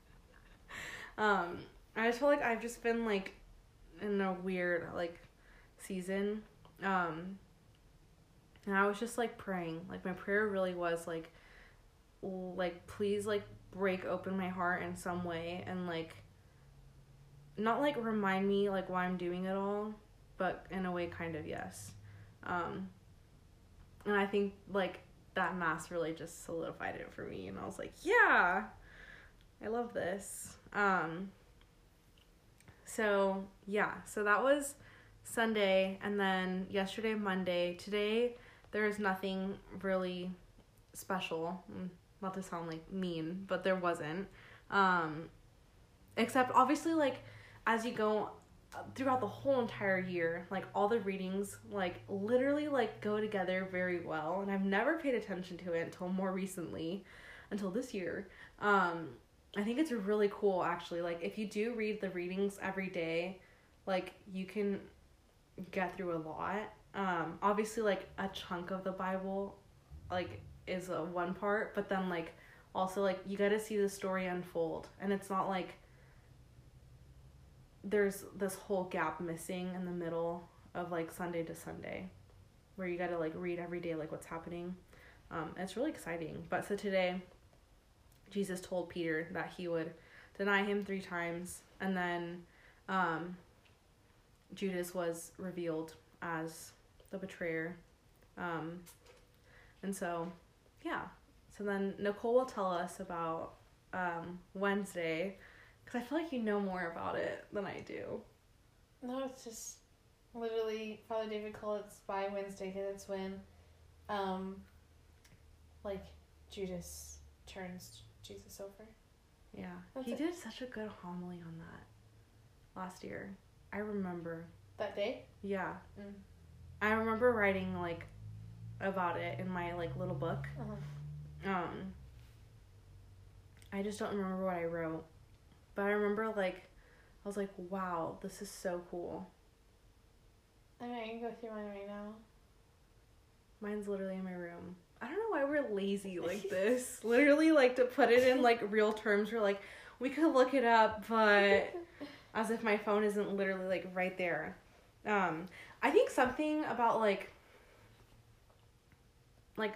um, I just feel like I've just been like in a weird like season. Um and I was just like praying. Like my prayer really was like like please like break open my heart in some way and like not like remind me like why I'm doing it all, but in a way kind of yes. Um and I think like that mass really just solidified it for me and I was like, yeah. I love this. Um so yeah, so that was Sunday and then yesterday Monday. Today there is nothing really special. Mm, Not to sound like mean, but there wasn't. Um except obviously like as you go uh, throughout the whole entire year, like all the readings like literally like go together very well and I've never paid attention to it until more recently until this year. Um I think it's really cool actually. Like if you do read the readings every day, like you can get through a lot. Um obviously like a chunk of the Bible like is a one part, but then like also like you got to see the story unfold and it's not like there's this whole gap missing in the middle of like Sunday to Sunday where you got to like read every day like what's happening. Um it's really exciting. But so today Jesus told Peter that he would deny him three times and then um Judas was revealed as the betrayer. Um, and so, yeah. So then Nicole will tell us about um, Wednesday because I feel like you know more about it than I do. No, it's just literally Father David called it Spy Wednesday because it's when, um, like Judas turns Jesus over. Yeah. That's he it. did such a good homily on that last year. I remember. That day. Yeah. Mm. I remember writing like about it in my like little book. Uh-huh. Um I just don't remember what I wrote. But I remember like I was like, wow, this is so cool. I mean, I can go through mine right now. Mine's literally in my room. I don't know why we're lazy like this. literally like to put it in like real terms, we're like, we could look it up, but as if my phone isn't literally like right there. Um, I think something about like like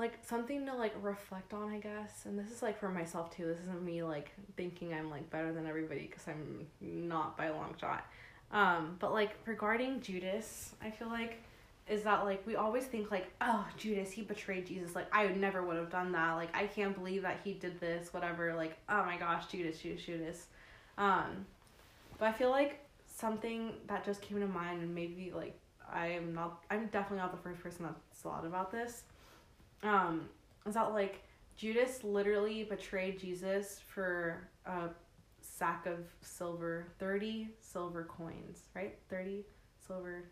like something to like reflect on, I guess. And this is like for myself too. This isn't me like thinking I'm like better than everybody because I'm not by a long shot. Um, but like regarding Judas, I feel like is that like we always think like oh Judas he betrayed Jesus like I never would have done that like I can't believe that he did this whatever like oh my gosh Judas Judas Judas um but I feel like something that just came to mind and maybe like I am not I'm definitely not the first person that's thought about this um is that like Judas literally betrayed Jesus for a sack of silver 30 silver coins right 30 silver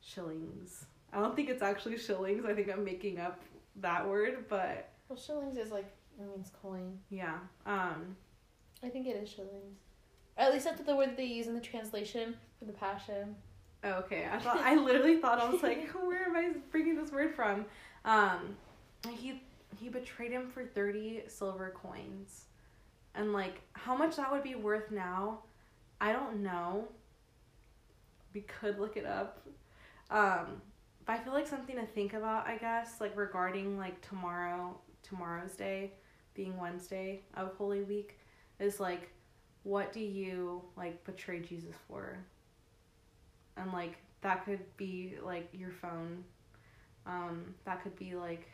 shillings. I don't think it's actually shillings. I think I'm making up that word, but Well, shillings is like it means coin. yeah. Um I think it is shillings. Or at least that's the word they use in the translation for the Passion. oh, okay. I thought I literally thought I was like, where am I bringing this word from? Um he he betrayed him for 30 silver coins. And like how much that would be worth now, I don't know. We could look it up. Um but I feel like something to think about, I guess, like regarding like tomorrow, tomorrow's day being Wednesday of Holy Week is like what do you like betray Jesus for? And like that could be like your phone. Um that could be like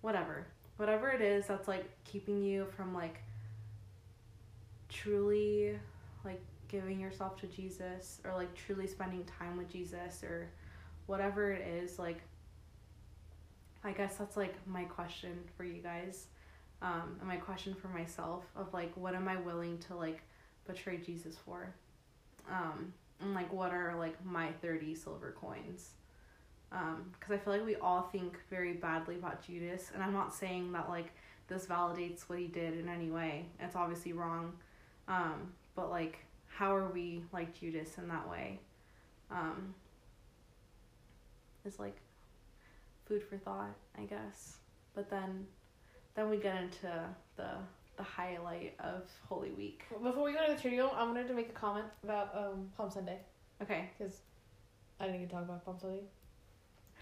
whatever. Whatever it is that's like keeping you from like truly like giving yourself to Jesus or like truly spending time with Jesus or whatever it is like I guess that's like my question for you guys um and my question for myself of like what am I willing to like betray Jesus for um and like what are like my 30 silver coins um because I feel like we all think very badly about Judas and I'm not saying that like this validates what he did in any way. It's obviously wrong. Um but like how are we like Judas in that way? Um is like food for thought I guess. But then then we get into the the highlight of Holy Week. Before we go to the trio, I wanted to make a comment about um, Palm Sunday. Okay. Because I didn't even talk about Palm Sunday.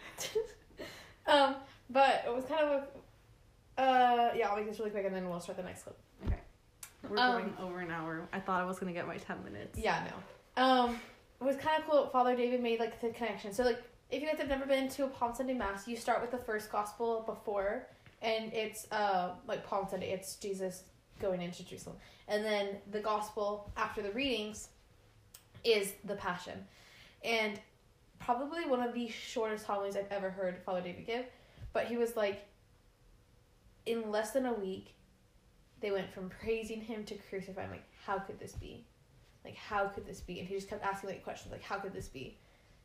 um, but it was kind of a. Uh, yeah, I'll make this really quick and then we'll start the next clip. Okay. We're Um, going over an hour I thought I was gonna get my 10 minutes Yeah, no. Um, it was kind of cool. Father David made like the connection. So like, if you guys have never been to a Palm Sunday mass, you start with the first gospel before, and it's uh like Palm Sunday. It's Jesus going into Jerusalem, and then the gospel after the readings is the Passion, and probably one of the shortest homilies I've ever heard Father David give. But he was like, in less than a week, they went from praising him to crucifying. Him. Like, how could this be? Like, how could this be? And he just kept asking like questions, like, how could this be?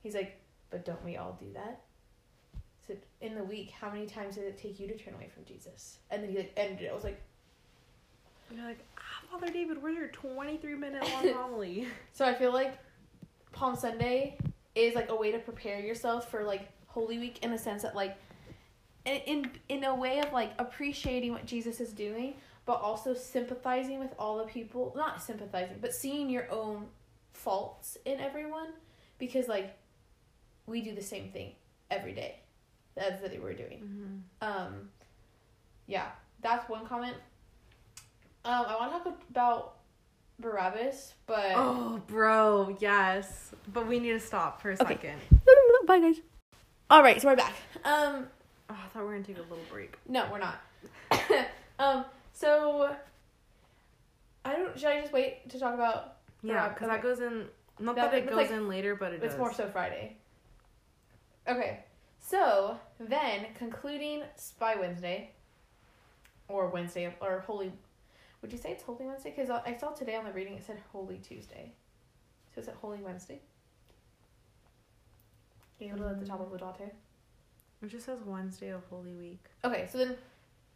He's like, but don't we all do that? So in the week, how many times did it take you to turn away from Jesus? And then he like ended it. I was like, you're like ah Father David where's your 23 minute long homily so I feel like Palm Sunday is like a way to prepare yourself for like Holy Week in a sense that like, in in in a way of like appreciating what Jesus is doing, but also sympathizing with all the people. Not sympathizing, but seeing your own faults in everyone, because like, we do the same thing every day. That's what we're doing. mm-hmm. Um, yeah. that's one comment. Um, I want to talk about Barabbas, but Oh, bro, yes. But we need to stop for a Okay. second. bye guys. All right, so we're back. Um, Oh, I thought we were gonna take a little break. no, we're not. um, so I don't. Should I just wait to talk about? Yeah, because okay. that goes in. Not That- that, it goes like- in later, but it It's does. more so Friday. Okay, so then concluding Spy Wednesday, or Wednesday, or Holy. Would you say it's Holy Wednesday? Because I saw today on the reading it said Holy Tuesday. So is it Holy Wednesday? You go to the top of here? It just says Wednesday of Holy Week. Okay, so then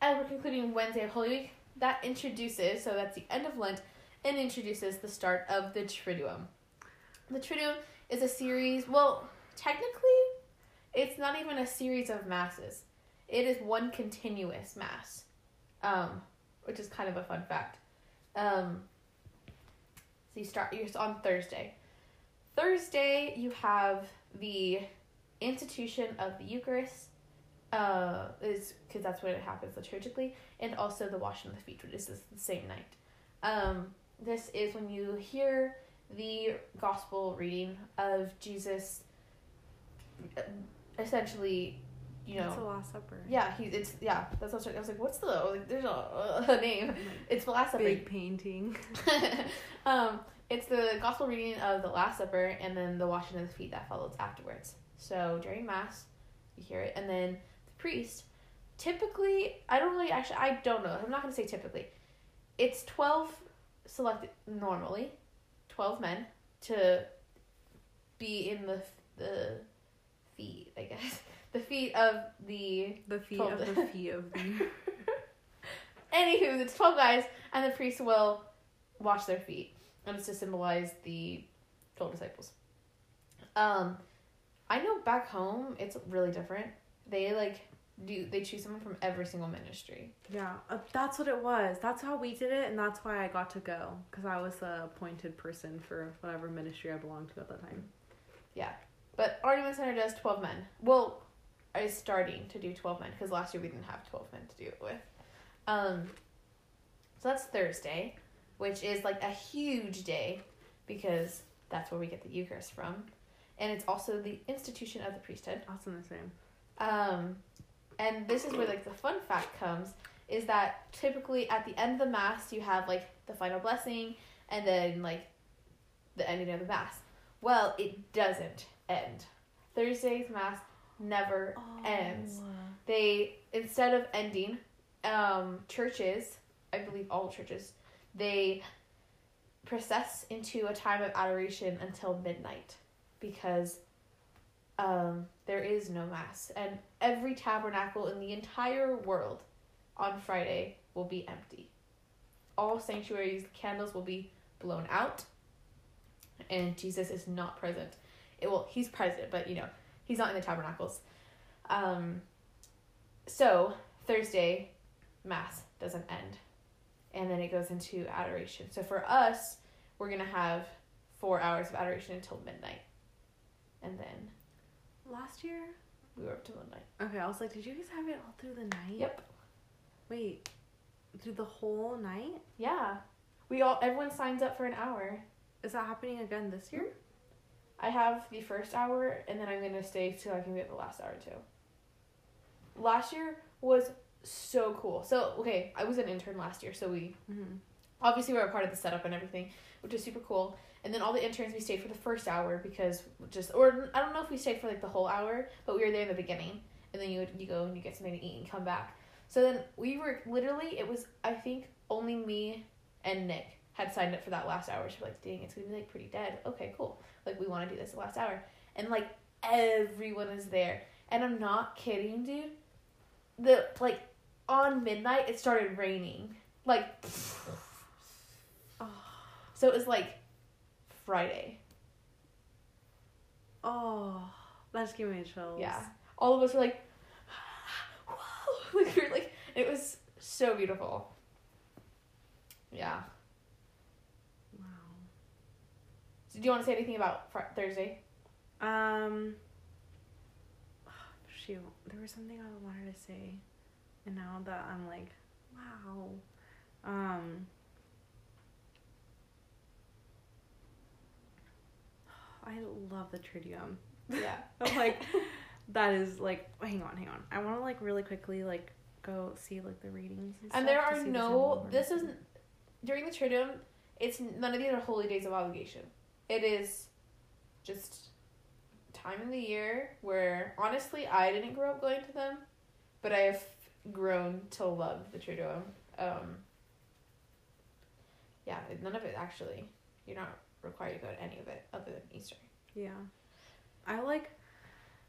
as we're concluding Wednesday of Holy Week, that introduces, so that's the end of Lent, and introduces the start of the Triduum. The Triduum is a series, well, technically, it's not even a series of masses. It is one continuous mass, um, which is kind of a fun fact. Um, so you start, you're on Thursday. Thursday, you have the institution of the Eucharist, uh, is because that's when it happens liturgically, and also the washing of the feet, which is the same night. Um, this is when you hear the gospel reading of Jesus. uh, Essentially, you It's the know, Last Supper. yeah, he it's yeah. That's what I was, I was like, what's the like, there's a, a name. It's the Last Supper. Big painting. um, it's the gospel reading of the Last Supper and then the washing of the feet that follows afterwards. So during Mass, you hear it, and then the priest. Typically, I don't really actually. I don't know. I'm not gonna say typically. It's twelve selected normally, twelve men to be in the the feet. I guess the feet of the The feet Twelve. of the feet of the. Anywho, it's 12 guys, and the priest will wash their feet. And it's to symbolize the 12 disciples. Um, I know back home, it's really different. They, like, do, they choose someone from every single ministry. Yeah, uh, that's what it was. That's how we did it, and that's why I got to go because I was the appointed person for whatever ministry I belonged to at the time. Yeah, but Argument Center does 12 men. Well, is starting to do 12 men, because last year we didn't have 12 men to do it with. Um, so that's Thursday, which is, like, a huge day, because that's where we get the Eucharist from. And it's also the institution of the priesthood. That's in the same. Um, and this is where like the fun fact comes is that typically at the end of the mass you have like the final blessing and then like the ending of the mass. Well, it doesn't end. Thursday's mass never ends. They instead of ending, um, churches, I believe all churches, they process into a time of adoration until midnight because um, there is no mass and every tabernacle in the entire world on Friday will be empty. All sanctuaries candles will be blown out and Jesus is not present. It will he's present, but you know, he's not in the tabernacles. Um so Thursday mass doesn't end. And then it goes into adoration. So for us, we're gonna have four hours of adoration until midnight. And then Last year? we were up to midnight. Okay, I was like, did you guys have it all through the night? Yep. Wait, through the whole night? Yeah. We all everyone signs up for an hour. Is that happening again this year? I have the first hour and then I'm gonna stay till I can get the last hour too. Last year was so cool. So okay, I was an intern last year, so we Mm-hmm. obviously we were a part of the setup and everything, which is super cool. And then all the interns we stayed for the first hour because just or I don't know if we stayed for like the whole hour, but we were there in the beginning. And then you would, you go and you get something to eat and come back. So then we were literally it was I think only me and Nick had signed up for that last hour. So we're like, dang, it's gonna be like pretty dead. Okay, cool. Like we want to do this the last hour, and like everyone is there. And I'm not kidding, dude. The like on midnight it started raining. Like Oh. so it was like Friday. Oh, that just gave me chills. Yeah. All of us were like, whoa. Like, we were like, it was so beautiful. Yeah. Wow. So do you want to say anything about fr- Thursday? Um. Shoot, there was something I wanted to say, and now that I'm like Wow. Um I love the Triduum. Yeah. I'm like that is like hang on, hang on. I want to like really quickly like go see like the readings and, And stuff there are see if there's no. any This isn't during the Triduum. It's none of these are holy days of obligation. It is just time in the year where honestly I didn't grow up going to them, but I have grown to love the Triduum. Um, yeah, none of it actually. You're not required to go to any of it other than Easter. Yeah. I like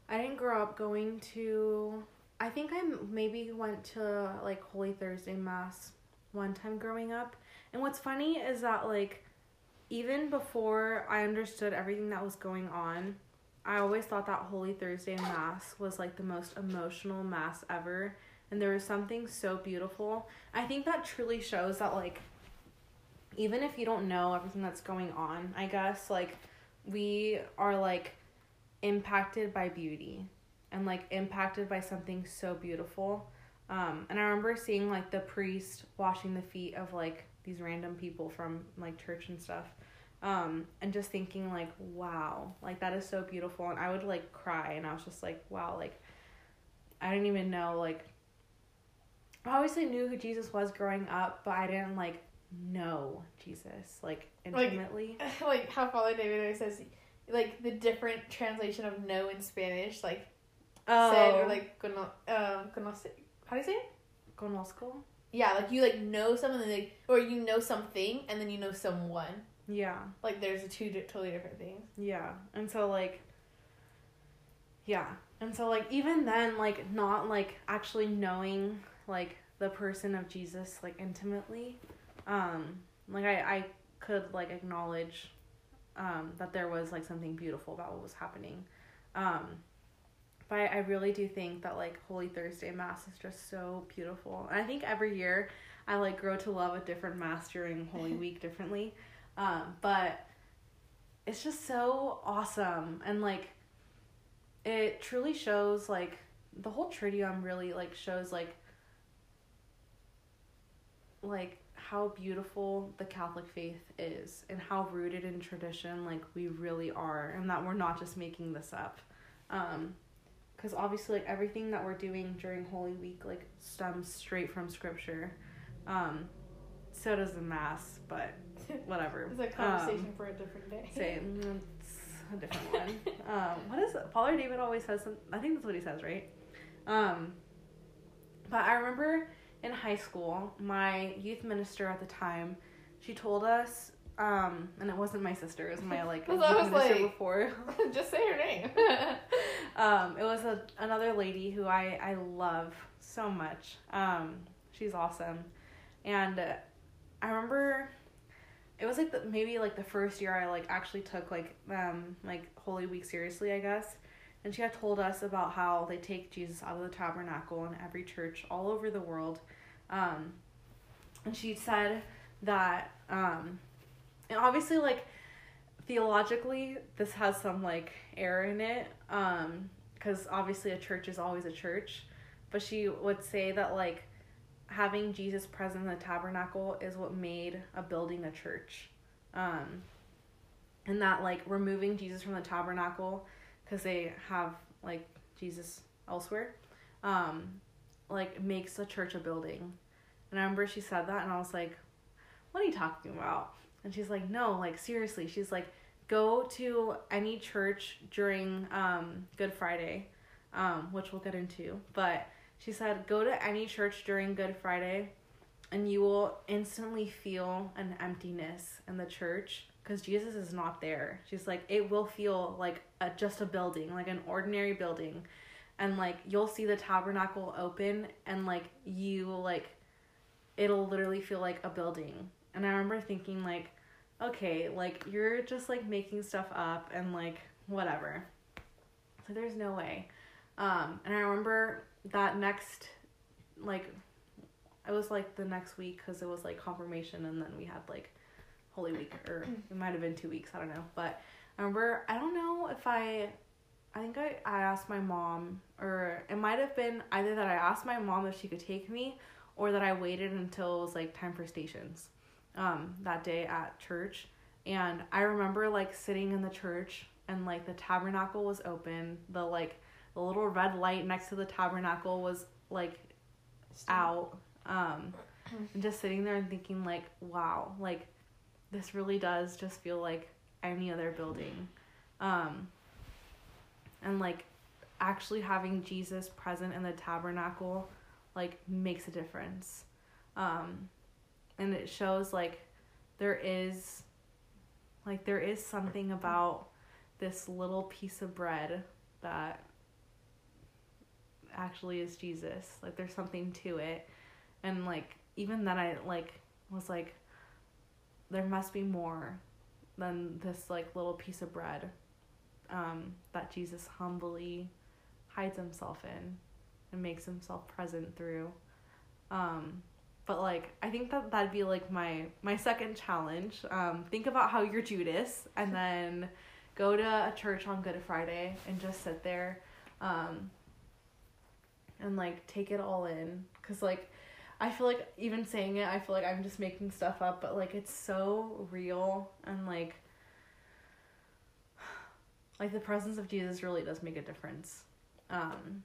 I didn't grow up going to I think I maybe went to like Holy Thursday mass one time growing up. And what's funny is that like even before I understood everything that was going on, I always thought that Holy Thursday mass was like the most emotional mass ever and there was something so beautiful. I think that truly shows that like even if you don't know everything that's going on, I guess like we are like impacted by beauty and like impacted by something so beautiful. Um, and I remember seeing like the priest washing the feet of like these random people from like church and stuff. Um, and just thinking like, wow, like that is so beautiful. And I would like cry and I was just like, wow, like I didn't even know like I obviously knew who Jesus was growing up, but I didn't like know Jesus like Like- intimately. like how Father David always says, like the different translation of no in Spanish, like said or like cono- um conoce. How do you say it? Conozco. Yeah, like you like know something, like or you know something, and then you know someone. Yeah. Like there's a two totally different things. Yeah. And so like yeah. And so like even then like not like actually knowing like the person of Jesus like intimately um like I I could like acknowledge um that there was like something beautiful about what was happening. Um but I, really do think that like Holy Thursday Mass is just so beautiful. And I think every year I like grow to love a different mass during Holy Week differently. Um, but it's just so awesome and like it truly shows like the whole triduum really like shows like like how beautiful the catholic faith is and how rooted in tradition like we really are and that we're not just making this up um because obviously like everything that we're doing during holy week like stems straight from scripture um so does the mass but whatever It's a conversation for a different day. same. It's a different one. um, what is it? Father David always says. Some, I think that's what he says, right? Um, but I remember in high school, my youth minister at the time, she told us, um, and it wasn't my sister. It was my like youth what I was minister like. before. Just say her name. Um, it was a another lady who I I love so much. Um, she's awesome, and uh, I remember it was like the, maybe like the first year I like actually took like um like Holy Week seriously, I guess. And she had told us about how they take Jesus out of the tabernacle in every church all over the world. Um, and she said that um, and obviously like theologically this has some like error in it um because obviously a church is always a church. But she would say that like having jesus present in the tabernacle is what made a building a church. Um and that like removing jesus from the tabernacle because they have like jesus elsewhere um like makes a church a building. And i remember she said that and i was like what are you talking about and she's like, no, like seriously. She's like, go to any church during um, Good Friday, um, which we'll get into. But she said, go to any church during Good Friday, and you will instantly feel an emptiness in the church because Jesus is not there. She's like, it will feel like a, just a building, like an ordinary building. And like, you'll see the tabernacle open, and like, you like, it'll literally feel like a building. And I remember thinking, like, okay, like you're just like making stuff up and like whatever. So there's no way. Um, and I remember that next, like, it was like the next week because it was like confirmation and then we had like Holy Week or it might have been two weeks, I don't know. But I remember, I don't know if I, I think I, I asked my mom or it might have been either that I asked my mom if she could take me or that I waited until it was like time for stations um, that day at church. And I remember like sitting in the church and like the tabernacle was open. The like the little red light next to the tabernacle was like out. Um, and just sitting there and thinking like, wow, like this really does just feel like any other building. Um, and like actually having Jesus present in the tabernacle like makes a difference. Um, and it shows like there is like there is something about this little piece of bread that actually is Jesus. Like there's something to it. And like even then I like was like there must be more than this like little piece of bread um, that Jesus humbly hides himself in and makes himself present through. Um, but like I think that that'd be like my my second challenge. Um, think about how you're Judas, and then go to a church on Good Friday and just sit there, um, and like take it all in. Cause like I feel like even saying it, I feel like I'm just making stuff up, but like it's so real and like like the presence of Jesus really does make a difference. Um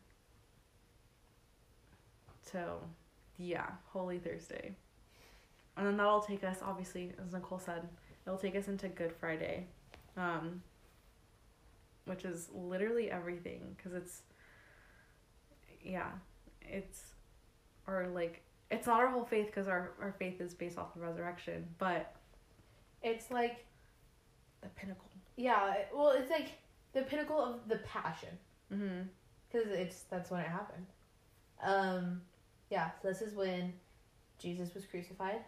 so yeah, Holy Thursday. And then that'll take us obviously, as Nicole said, it'll take us into Good Friday. Um which is literally everything because it's yeah, it's or like it's not our whole faith because our, our faith is based off the resurrection, but It's like the pinnacle. yeah, well, it's like the pinnacle of the passion Mm-hmm. because it's that's when it happened. Um, yeah. So this is when Jesus was crucified.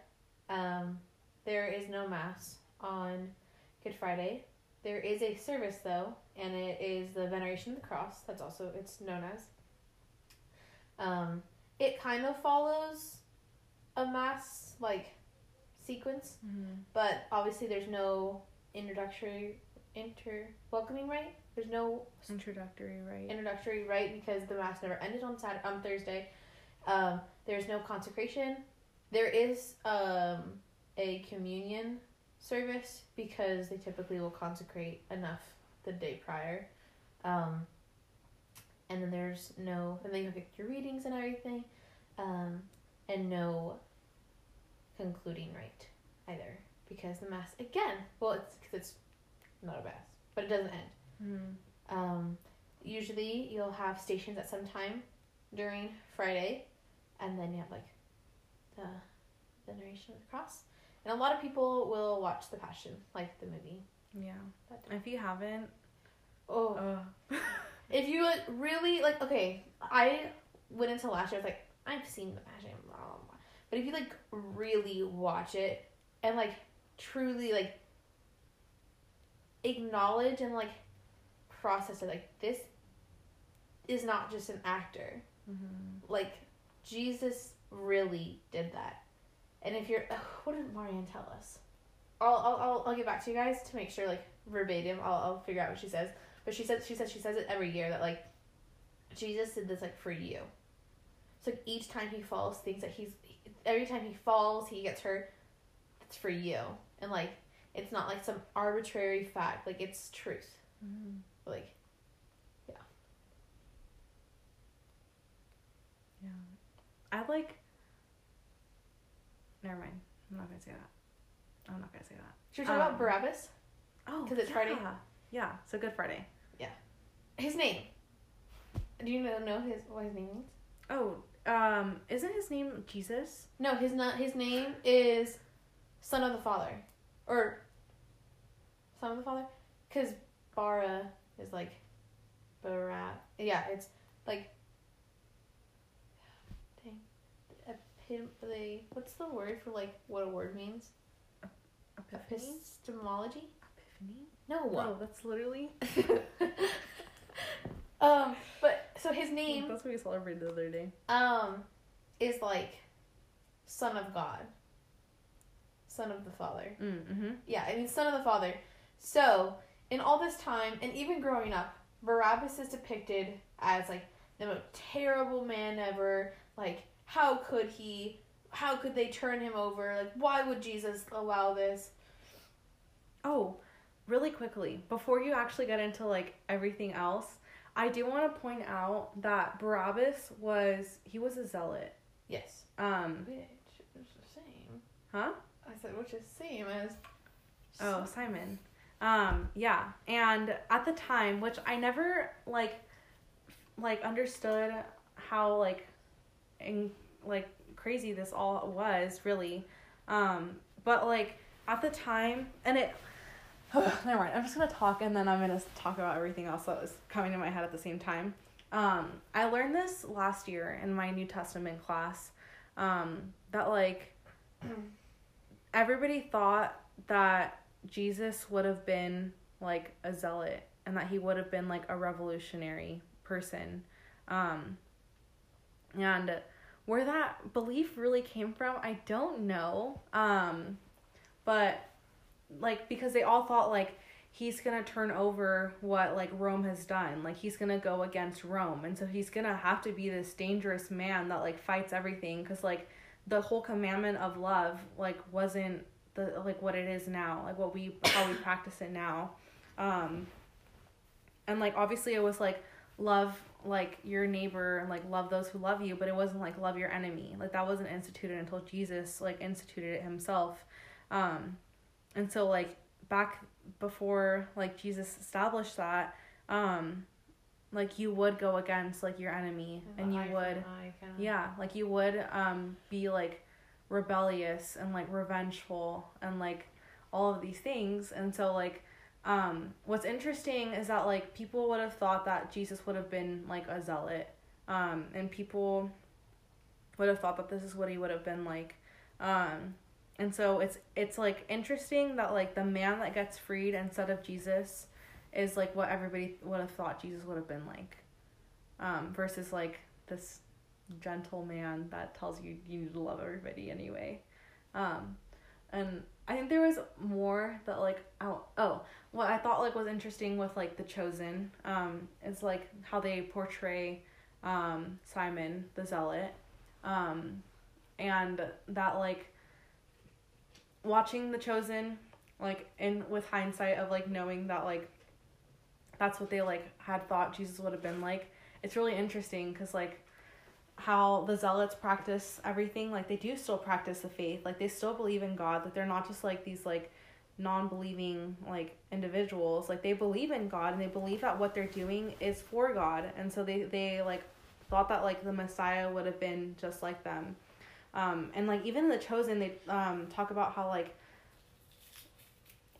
Um, there is no mass on Good Friday. There is a service though, and it is the veneration of the cross. That's also it's known as. Um, it kind of follows a mass like sequence, Mm-hmm. but obviously there's no introductory inter welcoming rite. There's no Introductory, right? introductory rite because the mass never ended on Saturday, on Thursday. Um, there's no consecration. There is um, a communion service because they typically will consecrate enough the day prior. Um, and then there's no, and then you get your readings and everything, um, and no concluding rite either because the mass again. Well, it's because it's not a mass, but it doesn't end. Mm-hmm. Um, usually you'll have stations at some time during Friday, and then you have like the veneration of the cross. And a lot of people will watch The Passion, like the movie. Yeah. If you haven't, oh, uh, if you really like, okay, I went into last year. I was like, I've seen The Passion, blah blah blah. But if you like really watch it and like truly like acknowledge and like process it, like this is not just an actor. mm-hmm. like Jesus really did that. And if you're, ugh, what did Marianne tell us? I'll, I'll, I'll, I'll get back to you guys to make sure like verbatim. I'll, I'll figure out what she says. But she said she says, she says it every year that like Jesus did this like for you. So like, each time he falls, things that he's every time he falls, he gets hurt. It's for you, and like it's not like some arbitrary fact. Like it's truth. Mm-hmm. Like Yeah. I like. Never mind. I'm not gonna say that. I'm not gonna say that. should we talk Um, about Barabbas? Oh, because it's yeah. Friday? Yeah. So Good Friday. Yeah. His name. Do you know know his what his name means? Oh, um, isn't his name Jesus? No, his not his name is Son of the Father, or Son of the Father, because Bara is like Barat. Yeah, it's like dang, epim- the what's the word for like what a word means? Epiphany. Epistemology. Epiphany. No. Whoa, that's literally. um, but so his name That's what we celebrated the other day. um is like Son of God, Son of the Father. Mm-hmm. Yeah, I mean, son of the father. So, in all this time, and even growing up, Barabbas is depicted as like the most terrible man ever. Like, how could he how could they turn him over? Like why would Jesus allow this? Oh, really quickly, before you actually get into like everything else, I do want to point out that Barabbas was he was a zealot. Yes. Um, Which is the same. huh? I said which is same as Oh, Simon. Um, yeah. And at the time, which I never like like understood how like like crazy this all was really. Um, but like at the time and it never mind. I'm just gonna talk and then I'm gonna talk about everything else that was coming to my head at the same time. Um, I learned this last year in my New Testament class. Um, that like everybody thought that Jesus would have been like a zealot and that he would have been like a revolutionary person. Um, and where that belief really came from, I don't know. Um, but like because they all thought like he's gonna turn over what like Rome has done. Like he's gonna go against Rome, and so he's gonna have to be this dangerous man that like fights everything. Cause like the whole commandment of love like wasn't the like what it is now, like what we how we practice it now. Um, and like obviously it was like love like your neighbor and like love those who love you, but it wasn't like love your enemy. Like that wasn't instituted until Jesus like instituted it himself. Um, and so like back before like Jesus established that, um, like you would go against like your enemy and you would yeah, like you would um be like rebellious and like revengeful and like all of these things. And so like um what's interesting is that like people would have thought that Jesus would have been like a zealot. Um and people would have thought that this is what he would have been like. Um and so it's it's like interesting that like the man that gets freed instead of Jesus is like what everybody would have thought Jesus would have been like. Um versus like this gentle man that tells you you need to love everybody anyway. Um, and I think there was more that like oh oh what I thought like was interesting with like the chosen um is like how they portray um Simon the zealot um and that like watching the chosen like in with hindsight of like knowing that like that's what they like had thought Jesus would have been like it's really interesting because like how the zealots practice everything like they do still practice the faith. Like they still believe in god that they're not just like these like non-believing like individuals. Like they believe in god and they believe that what they're doing is for god. And so they they like thought that like the messiah would have been just like them. Um and like even the chosen they um talk about how like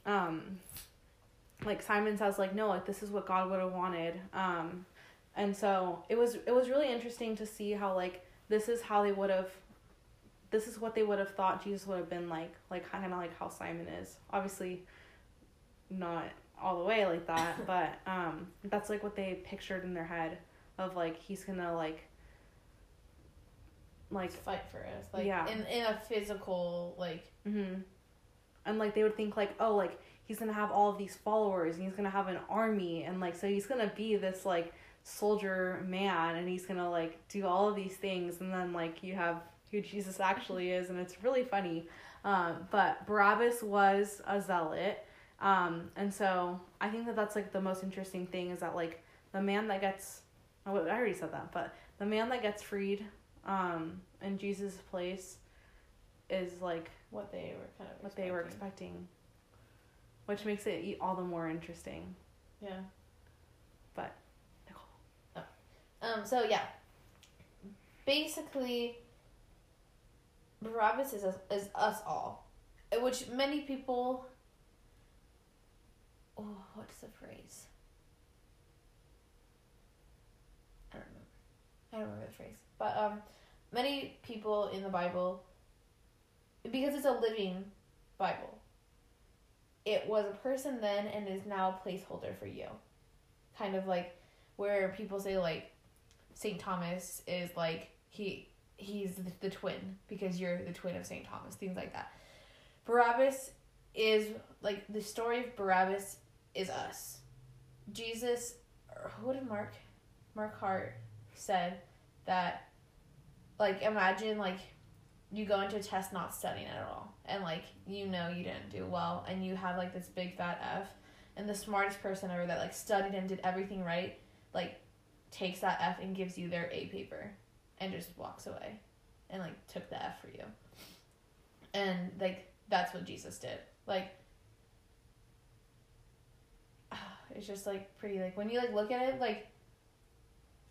um like simon says like no like this is what god would have wanted. Um and so it was it was really interesting to see how like this is how they would have this is what they would have thought jesus would have been like like kind of like how simon is obviously not all the way like that but um that's like what they pictured in their head of like he's gonna like like fight for us. Like Yeah. in in a physical like hmm And like they would think like, oh, like he's gonna have all of these followers and he's gonna have an army and like so he's gonna be this like soldier man and he's gonna like do all of these things and then like you have who Jesus actually is and it's really funny. Um, but Barabbas was a zealot. Um, and so I think that that's like the most interesting thing is that like the man that gets oh, I already said that, but the man that gets freed um, in Jesus' place is like what they were kind of what they were expecting. which makes it all the more interesting. Yeah. But Um. So yeah. Basically, Barabbas is us, is us all, which many people. Oh, what's the phrase? I don't remember. I don't remember the phrase, but um, many people in the Bible, because it's a living Bible. It was a person then and is now a placeholder for you, kind of like where people say like St. Thomas is like he he's the, the twin because you're the twin of St. Thomas, things like that. Barabbas is like the story of Barabbas is us. Jesus who did Mark Mark Hart said that like imagine like you go into a test not studying at all and like you know you didn't do well and you have like this big fat F and the smartest person ever that like studied and did everything right like takes that F and gives you their A paper and just walks away and like took the F for you. And like that's what Jesus did. Like it's just like pretty like when you like look at it like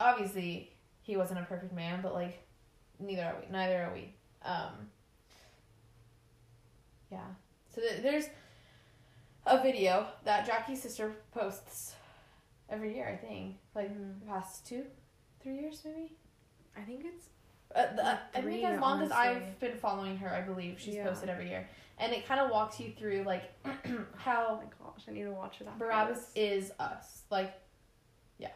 obviously he wasn't a perfect man but like neither are we neither are we um yeah so th- there's a video that jackie's sister posts every year i think like Mhm. the past two three years maybe I think it's uh, the, Like I think as long as. I've been following her, I believe she's Yeah. posted every year, and it kind of walks you through like how oh my gosh, I need to watch it after Barabbas is us. Like, yeah.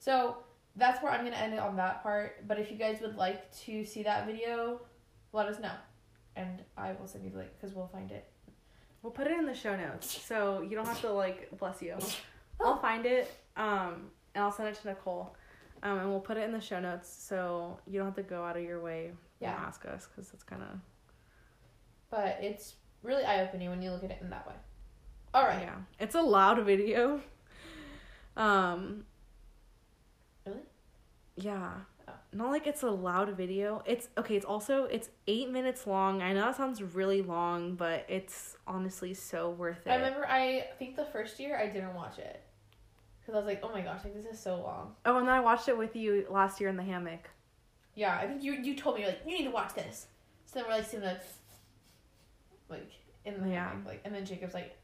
So that's where I'm gonna end it on that part. But if you guys would like to see that video, let us know, and I will send you the link because we'll find it. We'll put it in the show notes, so you don't have to like bless you. I'll find it, um, and I'll send it to Nicole, um, and we'll put it in the show notes, so you don't have to go out of your way Yeah. and ask us, because it's kind of But it's really eye opening when you look at it in that way. All right. yeah, it's a loud video. Um. Really? Yeah. Oh. Not like it's a loud video. It's okay. It's also it's eight minutes long. I know that sounds really long, but it's honestly so worth it. I remember. I think the first year I didn't watch it because I was like, oh my gosh, like this is so long. Oh, and then I watched it with you last year in the hammock. Yeah, I think you you told me you're like you need to watch this. So then we're like sitting there, like in the Yeah. hammock, like, and then Jacob's like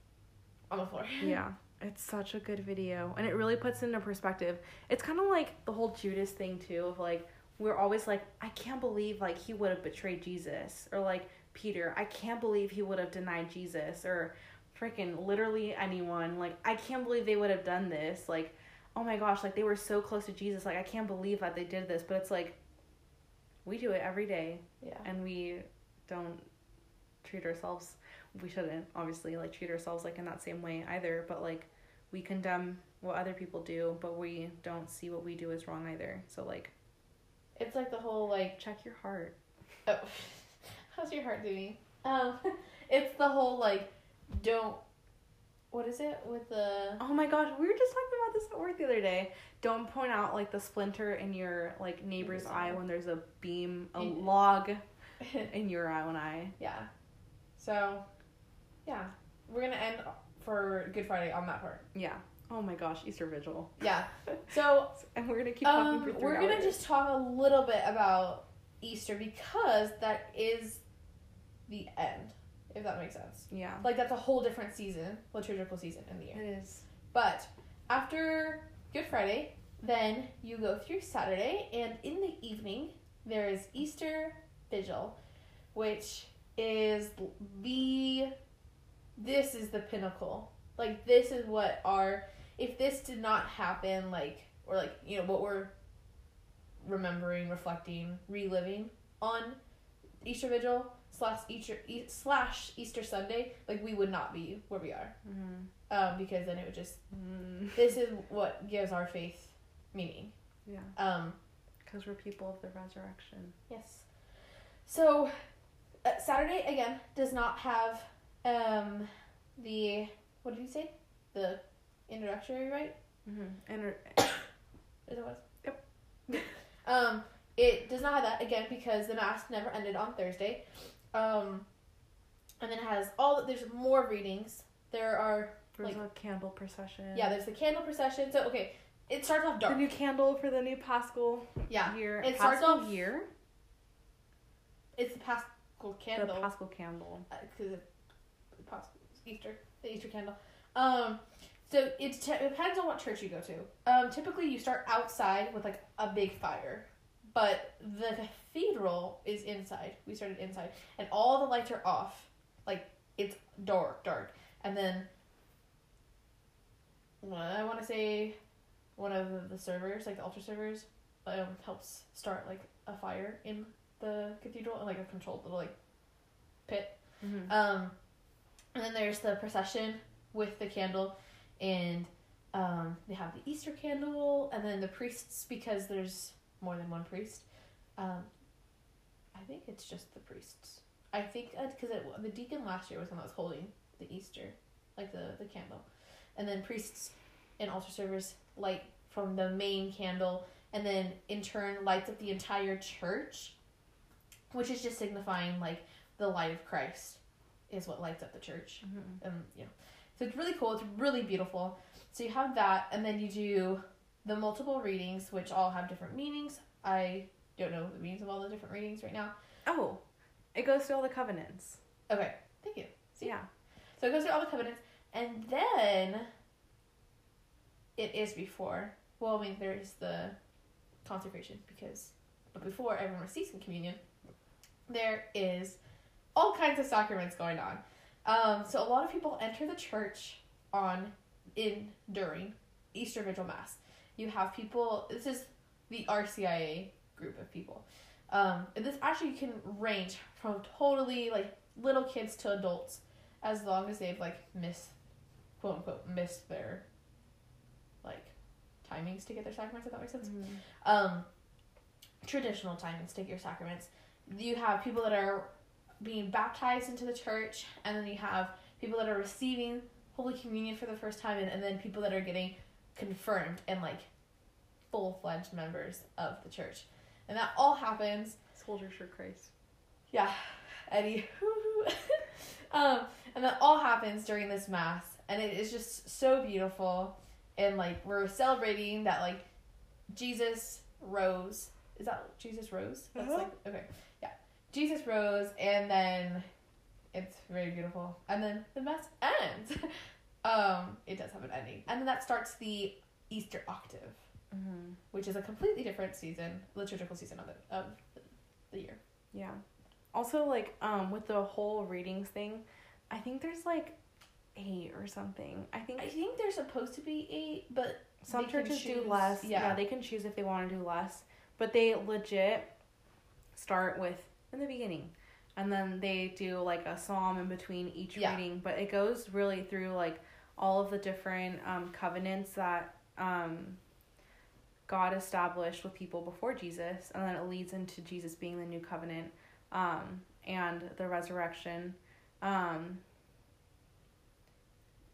on the floor. yeah it's such a good video and it really puts into perspective it's kind of like the whole judas thing too of like we're always like i can't believe like he would have betrayed jesus or like peter i can't believe he would have denied jesus or freaking literally anyone. Like i can't believe they would have done this. Like oh my gosh like they were so close to jesus. Like i can't believe that they did this. But it's like we do it every day. Yeah. and we don't treat ourselves we shouldn't obviously like treat ourselves like in that same way either. But like we condemn what other people do but we don't see what we do is wrong either. So like It's like the whole like check your heart. Oh, how's your heart doing? Um, it's the whole like don't. What is it with the? oh my gosh we were just talking about this at work the other day don't point out like the splinter in your like neighbor's Neighbor's eye eye. when there's a beam a In- log in your eye one eye yeah. So, yeah, we're gonna end for Good Friday on that part. yeah oh my gosh easter vigil Yeah. So and we're gonna keep talking Um, for 3 we're gonna hours. just talk a little bit about Easter because that is the end, if that makes sense. yeah Like that's a whole different season, liturgical season in the year. it is But after Good Friday, then you go through Saturday, and in the evening there is Easter Vigil, which is the this is the pinnacle. Like this is what our if this did not happen, like or like you know what we're remembering, reflecting, reliving on Easter Vigil slash Easter e- slash Easter Sunday, like we would not be where we are mm. um, because then it would just Mm. this is what gives our faith meaning. yeah Um, because we're people of the resurrection yes. So uh, Saturday again does not have um, the what did you say? The introductory right? mm-hmm. and Is that what? Yep. Um, it does not have that again because the mass never ended on Thursday. Um, and then it has all. There's more readings. There are There's Like- a candle procession. yeah. There's the candle procession. So okay, it starts off dark. the new candle for the new Paschal Yeah, year. It starts off- year. it's the Paschal candle. The Paschal candle. because it's Pas- Easter, the Easter candle. Um, so it, t- it depends on what church you go to. Um, typically you start outside with like a big fire, but the cathedral is inside. We started inside, and all the lights are off. Like it's dark, dark, and then well, I want to say one of the servers, like the altar servers, um, helps start like a fire in the cathedral and like a controlled little like pit. Mm-hmm. Um, and then there's the procession with the candle, and um, they have the Easter candle, and then the priests because there's more than one priest. Um, I think it's just the priests. I think because the deacon last year was the one that was holding the Easter, like the the candle, and then priests and altar servers light from the main candle, and then in turn lights up the entire church, which is just signifying like the light of Christ is what lights up the church. Mhm. Um, you know, so it's really cool. It's really beautiful. So you have that, and then you do the multiple readings, which all have different meanings. I don't know the meanings of all the different readings right now. Oh, it goes through all the covenants. Okay, thank you. See? Yeah. So it goes through all the covenants, and then it is before. Well, I mean, there is the consecration because, but before everyone receives communion, there is all kinds of sacraments going on. Um, so a lot of people enter the church on in during Easter Vigil Mass. You have people. This is the RCIA group of people. Um, and this actually can range from totally like little kids to adults, as long as they've like missed, quote unquote, missed their, like, timings to get their sacraments. If that makes sense um, traditional timings to get your sacraments. You have people that are being baptized into the church, and then you have people that are receiving Holy Communion for the first time, and, and then people that are getting confirmed and like full fledged members of the church. And that all happens Soldiers for Christ. yeah, Eddie. um, and that all happens during this mass, and it is just so beautiful. And like we're celebrating that like Jesus rose. Is that Jesus rose? That's Uh-huh. like okay, yeah. Jesus rose, and then it's very beautiful. And then the mass ends. um, it does have an ending, and then that starts the Easter octave, Mm-hmm. which is a completely different season, liturgical season of the of the year. Yeah. Also, like, um, with the whole readings thing, I think there's like eight or something. I think I think there's supposed to be eight, but some churches do less. yeah. Yeah. they can choose if they want to do less, but they legit start with in the beginning, and then they do like a psalm in between each Yeah. reading. But it goes really through like all of the different um, covenants that um, God established with people before Jesus, and then it leads into Jesus being the new covenant um, and the resurrection. Um,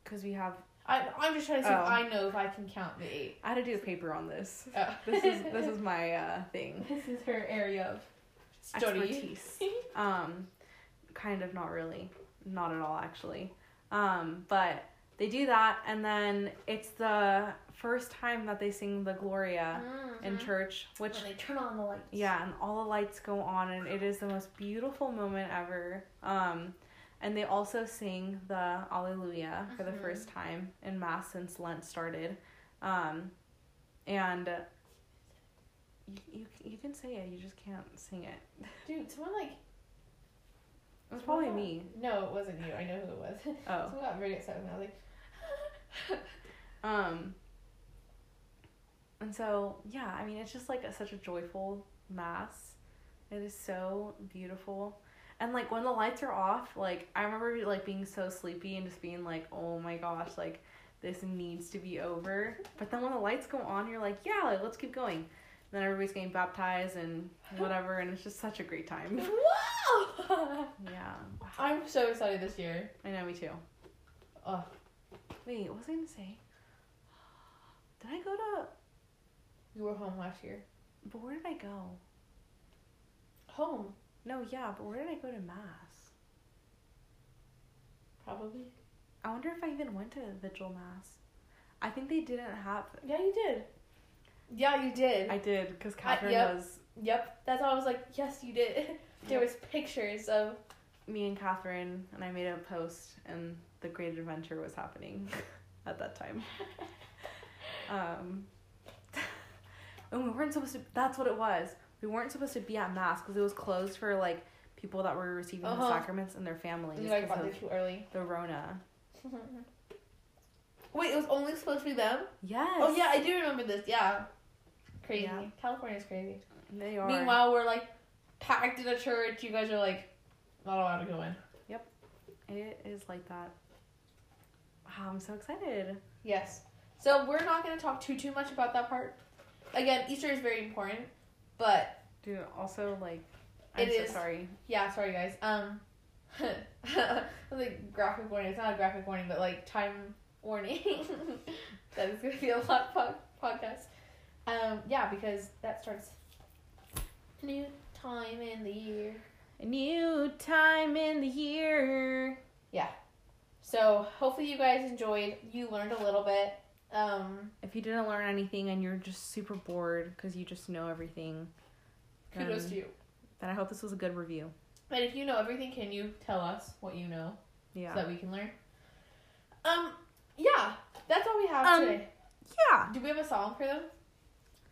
because we have, I, I'm just trying to see Oh. if I know if I can count the eight. I had to do a paper on this. Oh. This is this is my uh, thing. this is her area of study. Expertise. Um, kind of not really, not at all actually. Um, but they do that, and then it's the first time that they sing the Gloria in church, which they turn on the lights. Yeah, and all the lights go on, and it is the most beautiful moment ever. Um, and they also sing the Alleluia for the Mhm. first time in Mass since Lent started. Um, and you, you, you can say it, you just can't sing it. Dude, someone like It was probably me. No, it wasn't you. I know who it was. Oh. Someone got very upset me. I was like, Um, and so, yeah, I mean, it's just like a, such a joyful Mass. It is so beautiful. And like when the lights are off, like I remember like being so sleepy and just being like, "Oh my gosh, like this needs to be over." But then when the lights go on, you're like, "Yeah, like, let's keep going." Then everybody's getting baptized and whatever, and it's just such a great time. wow! Yeah, I'm so excited this year. I know, me too. Oh, Wait, what was I gonna say? Did I go to? you were home last year. But where did I go? Home, No, yeah, but where did I go to mass? probably. I wonder if I even went to vigil mass. I think they didn't have. Yeah, you did. Yeah, you did. I did because Catherine yep. was Yep, that's why I was like, yes, you did. there was pictures of me and Catherine, and I made a post, and the Great Adventure was happening at that time. um, and we weren't supposed to. That's what it was. We weren't supposed to be at mass because it was closed for like people that were receiving the Uh-huh. sacraments and their families you like because got there too early. the Rona. Wait, it was only supposed to be them? Yes. Oh yeah, I do remember this. Yeah, crazy. Yeah. California's crazy. They are. Meanwhile, we're like packed in a church. You guys are like not allowed to go in. Yep. It is like that. Wow, I'm so excited. Yes. So we're not going to talk too too much about that part. Again, Easter is very important, but Dude, also like I'm It so is- sorry. Yeah, sorry guys. Um, like graphic warning. It's not a graphic warning, but like time warning. that is gonna be a lot pod- podcast. Um, yeah, because that starts new time in the year. A new time in the year. Yeah. So hopefully you guys enjoyed. You learned a little bit. Um, If you didn't learn anything and you're just super bored because you just know everything, kudos then, to you. then I hope this was a good review. And if you know everything, can you tell us what you know Yeah. so that we can learn? Um, yeah, that's all we have Um, today. yeah. Do we have a song for them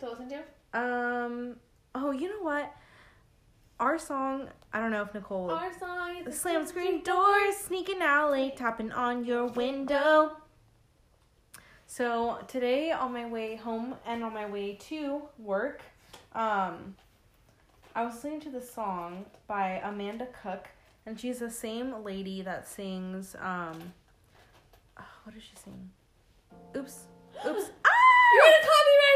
to listen to? Um. Oh, you know what? Our song. I don't know if Nicole. Our song is The slam screen doors, sneaking out late, tapping on your window. So today, on my way home and on my way to work, um, I was listening to the song by Amanda Cook, and she's the same lady that sings. Um, oh, what does she sing? Oops, oops. Ah! You're gonna copyright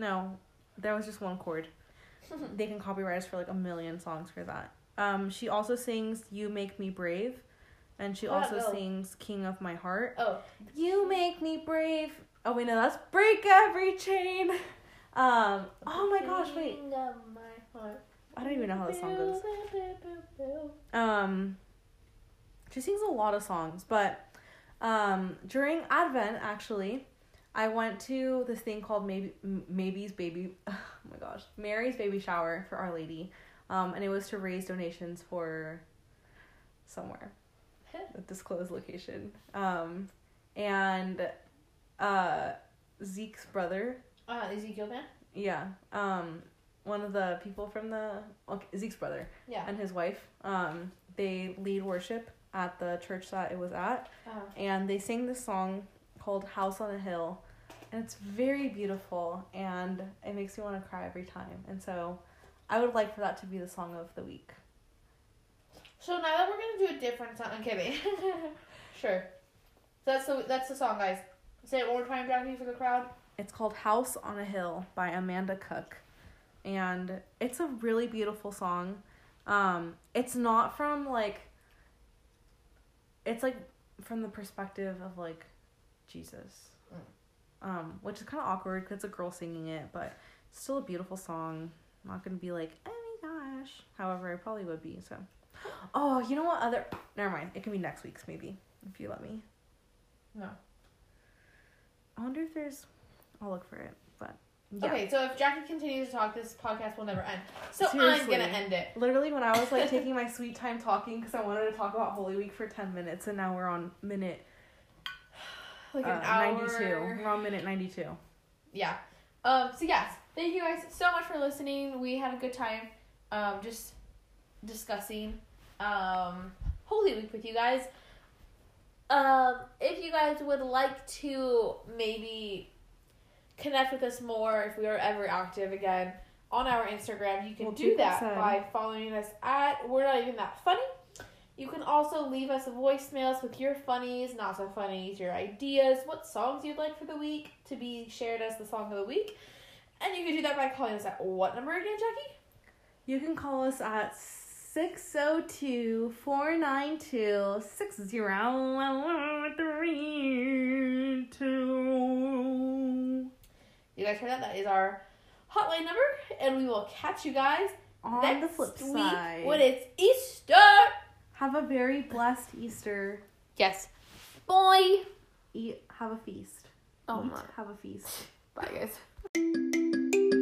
No, that was just one chord they can copyright us for like a million songs for that. Um, she also sings "You Make Me Brave," and she also about- sings "King of My Heart." oh, You make me brave. Oh wait, no, that's "Break Every Chain." Um, oh my gosh, wait, King of my heart. I don't even know how the song goes. Um, she sings a lot of songs, but um, during Advent, actually, I went to this thing called maybe maybe's baby. Oh my gosh, Mary's baby shower for Our Lady, um, and it was to raise donations for somewhere, a disclosed location. Um, and uh, Zeke's brother, Uh, Ezekiel man. yeah, um, one of the people from the okay, Zeke's brother Yeah. and his wife. Um, they lead worship at the church that it was at, Uh, and they sing this song called "House on a Hill," and it's very beautiful, and it makes me want to cry every time. And so, I would like for that to be the song of the week. so now that we're gonna do a different song, I'm kidding. sure. So that's the that's the song, guys. Say it one more time, Jackie, for the crowd. It's called "House on a Hill" by Amanda Cook, and it's a really beautiful song. Um, it's not from like. It's like from the perspective of like Jesus, um, which is kind of awkward because it's a girl singing it, but still a beautiful song. I'm not gonna be like, oh my gosh. However, I probably would be. So, oh, you know what? Other never mind. It can be next week's maybe if you let me. No. I wonder if there's. I'll look for it, but yeah. Okay, so if Jackie continues to talk, this podcast will never end. So I'm Seriously. gonna end it. Literally, when I was like taking my sweet time talking because I wanted to talk about Holy Week for 10 minutes, and now we're on minute Like uh, hour. 92. We're on minute 92. Yeah. Um. So yes, thank you guys so much for listening. We had a good time. Um. Just discussing um Holy Week with you guys. Um. If you guys would like to maybe connect with us more, if we are ever active again on our Instagram, you can Well, do that by following us at We're Not Even That Funny. You can also leave us voicemails with your funnies, not so funnies, your ideas, what songs you'd like for the week to be shared as the song of the week. And you can do that by calling us at what number again, Jackie? You can call us at 602 492 6032. You guys heard that? That is our hotline number. And we will catch you guys On next the flip week side, when it's Easter. Have a very blessed Easter. Yes. Boy. Eat, have a feast. Oh Eat, my. have a feast. Bye, guys.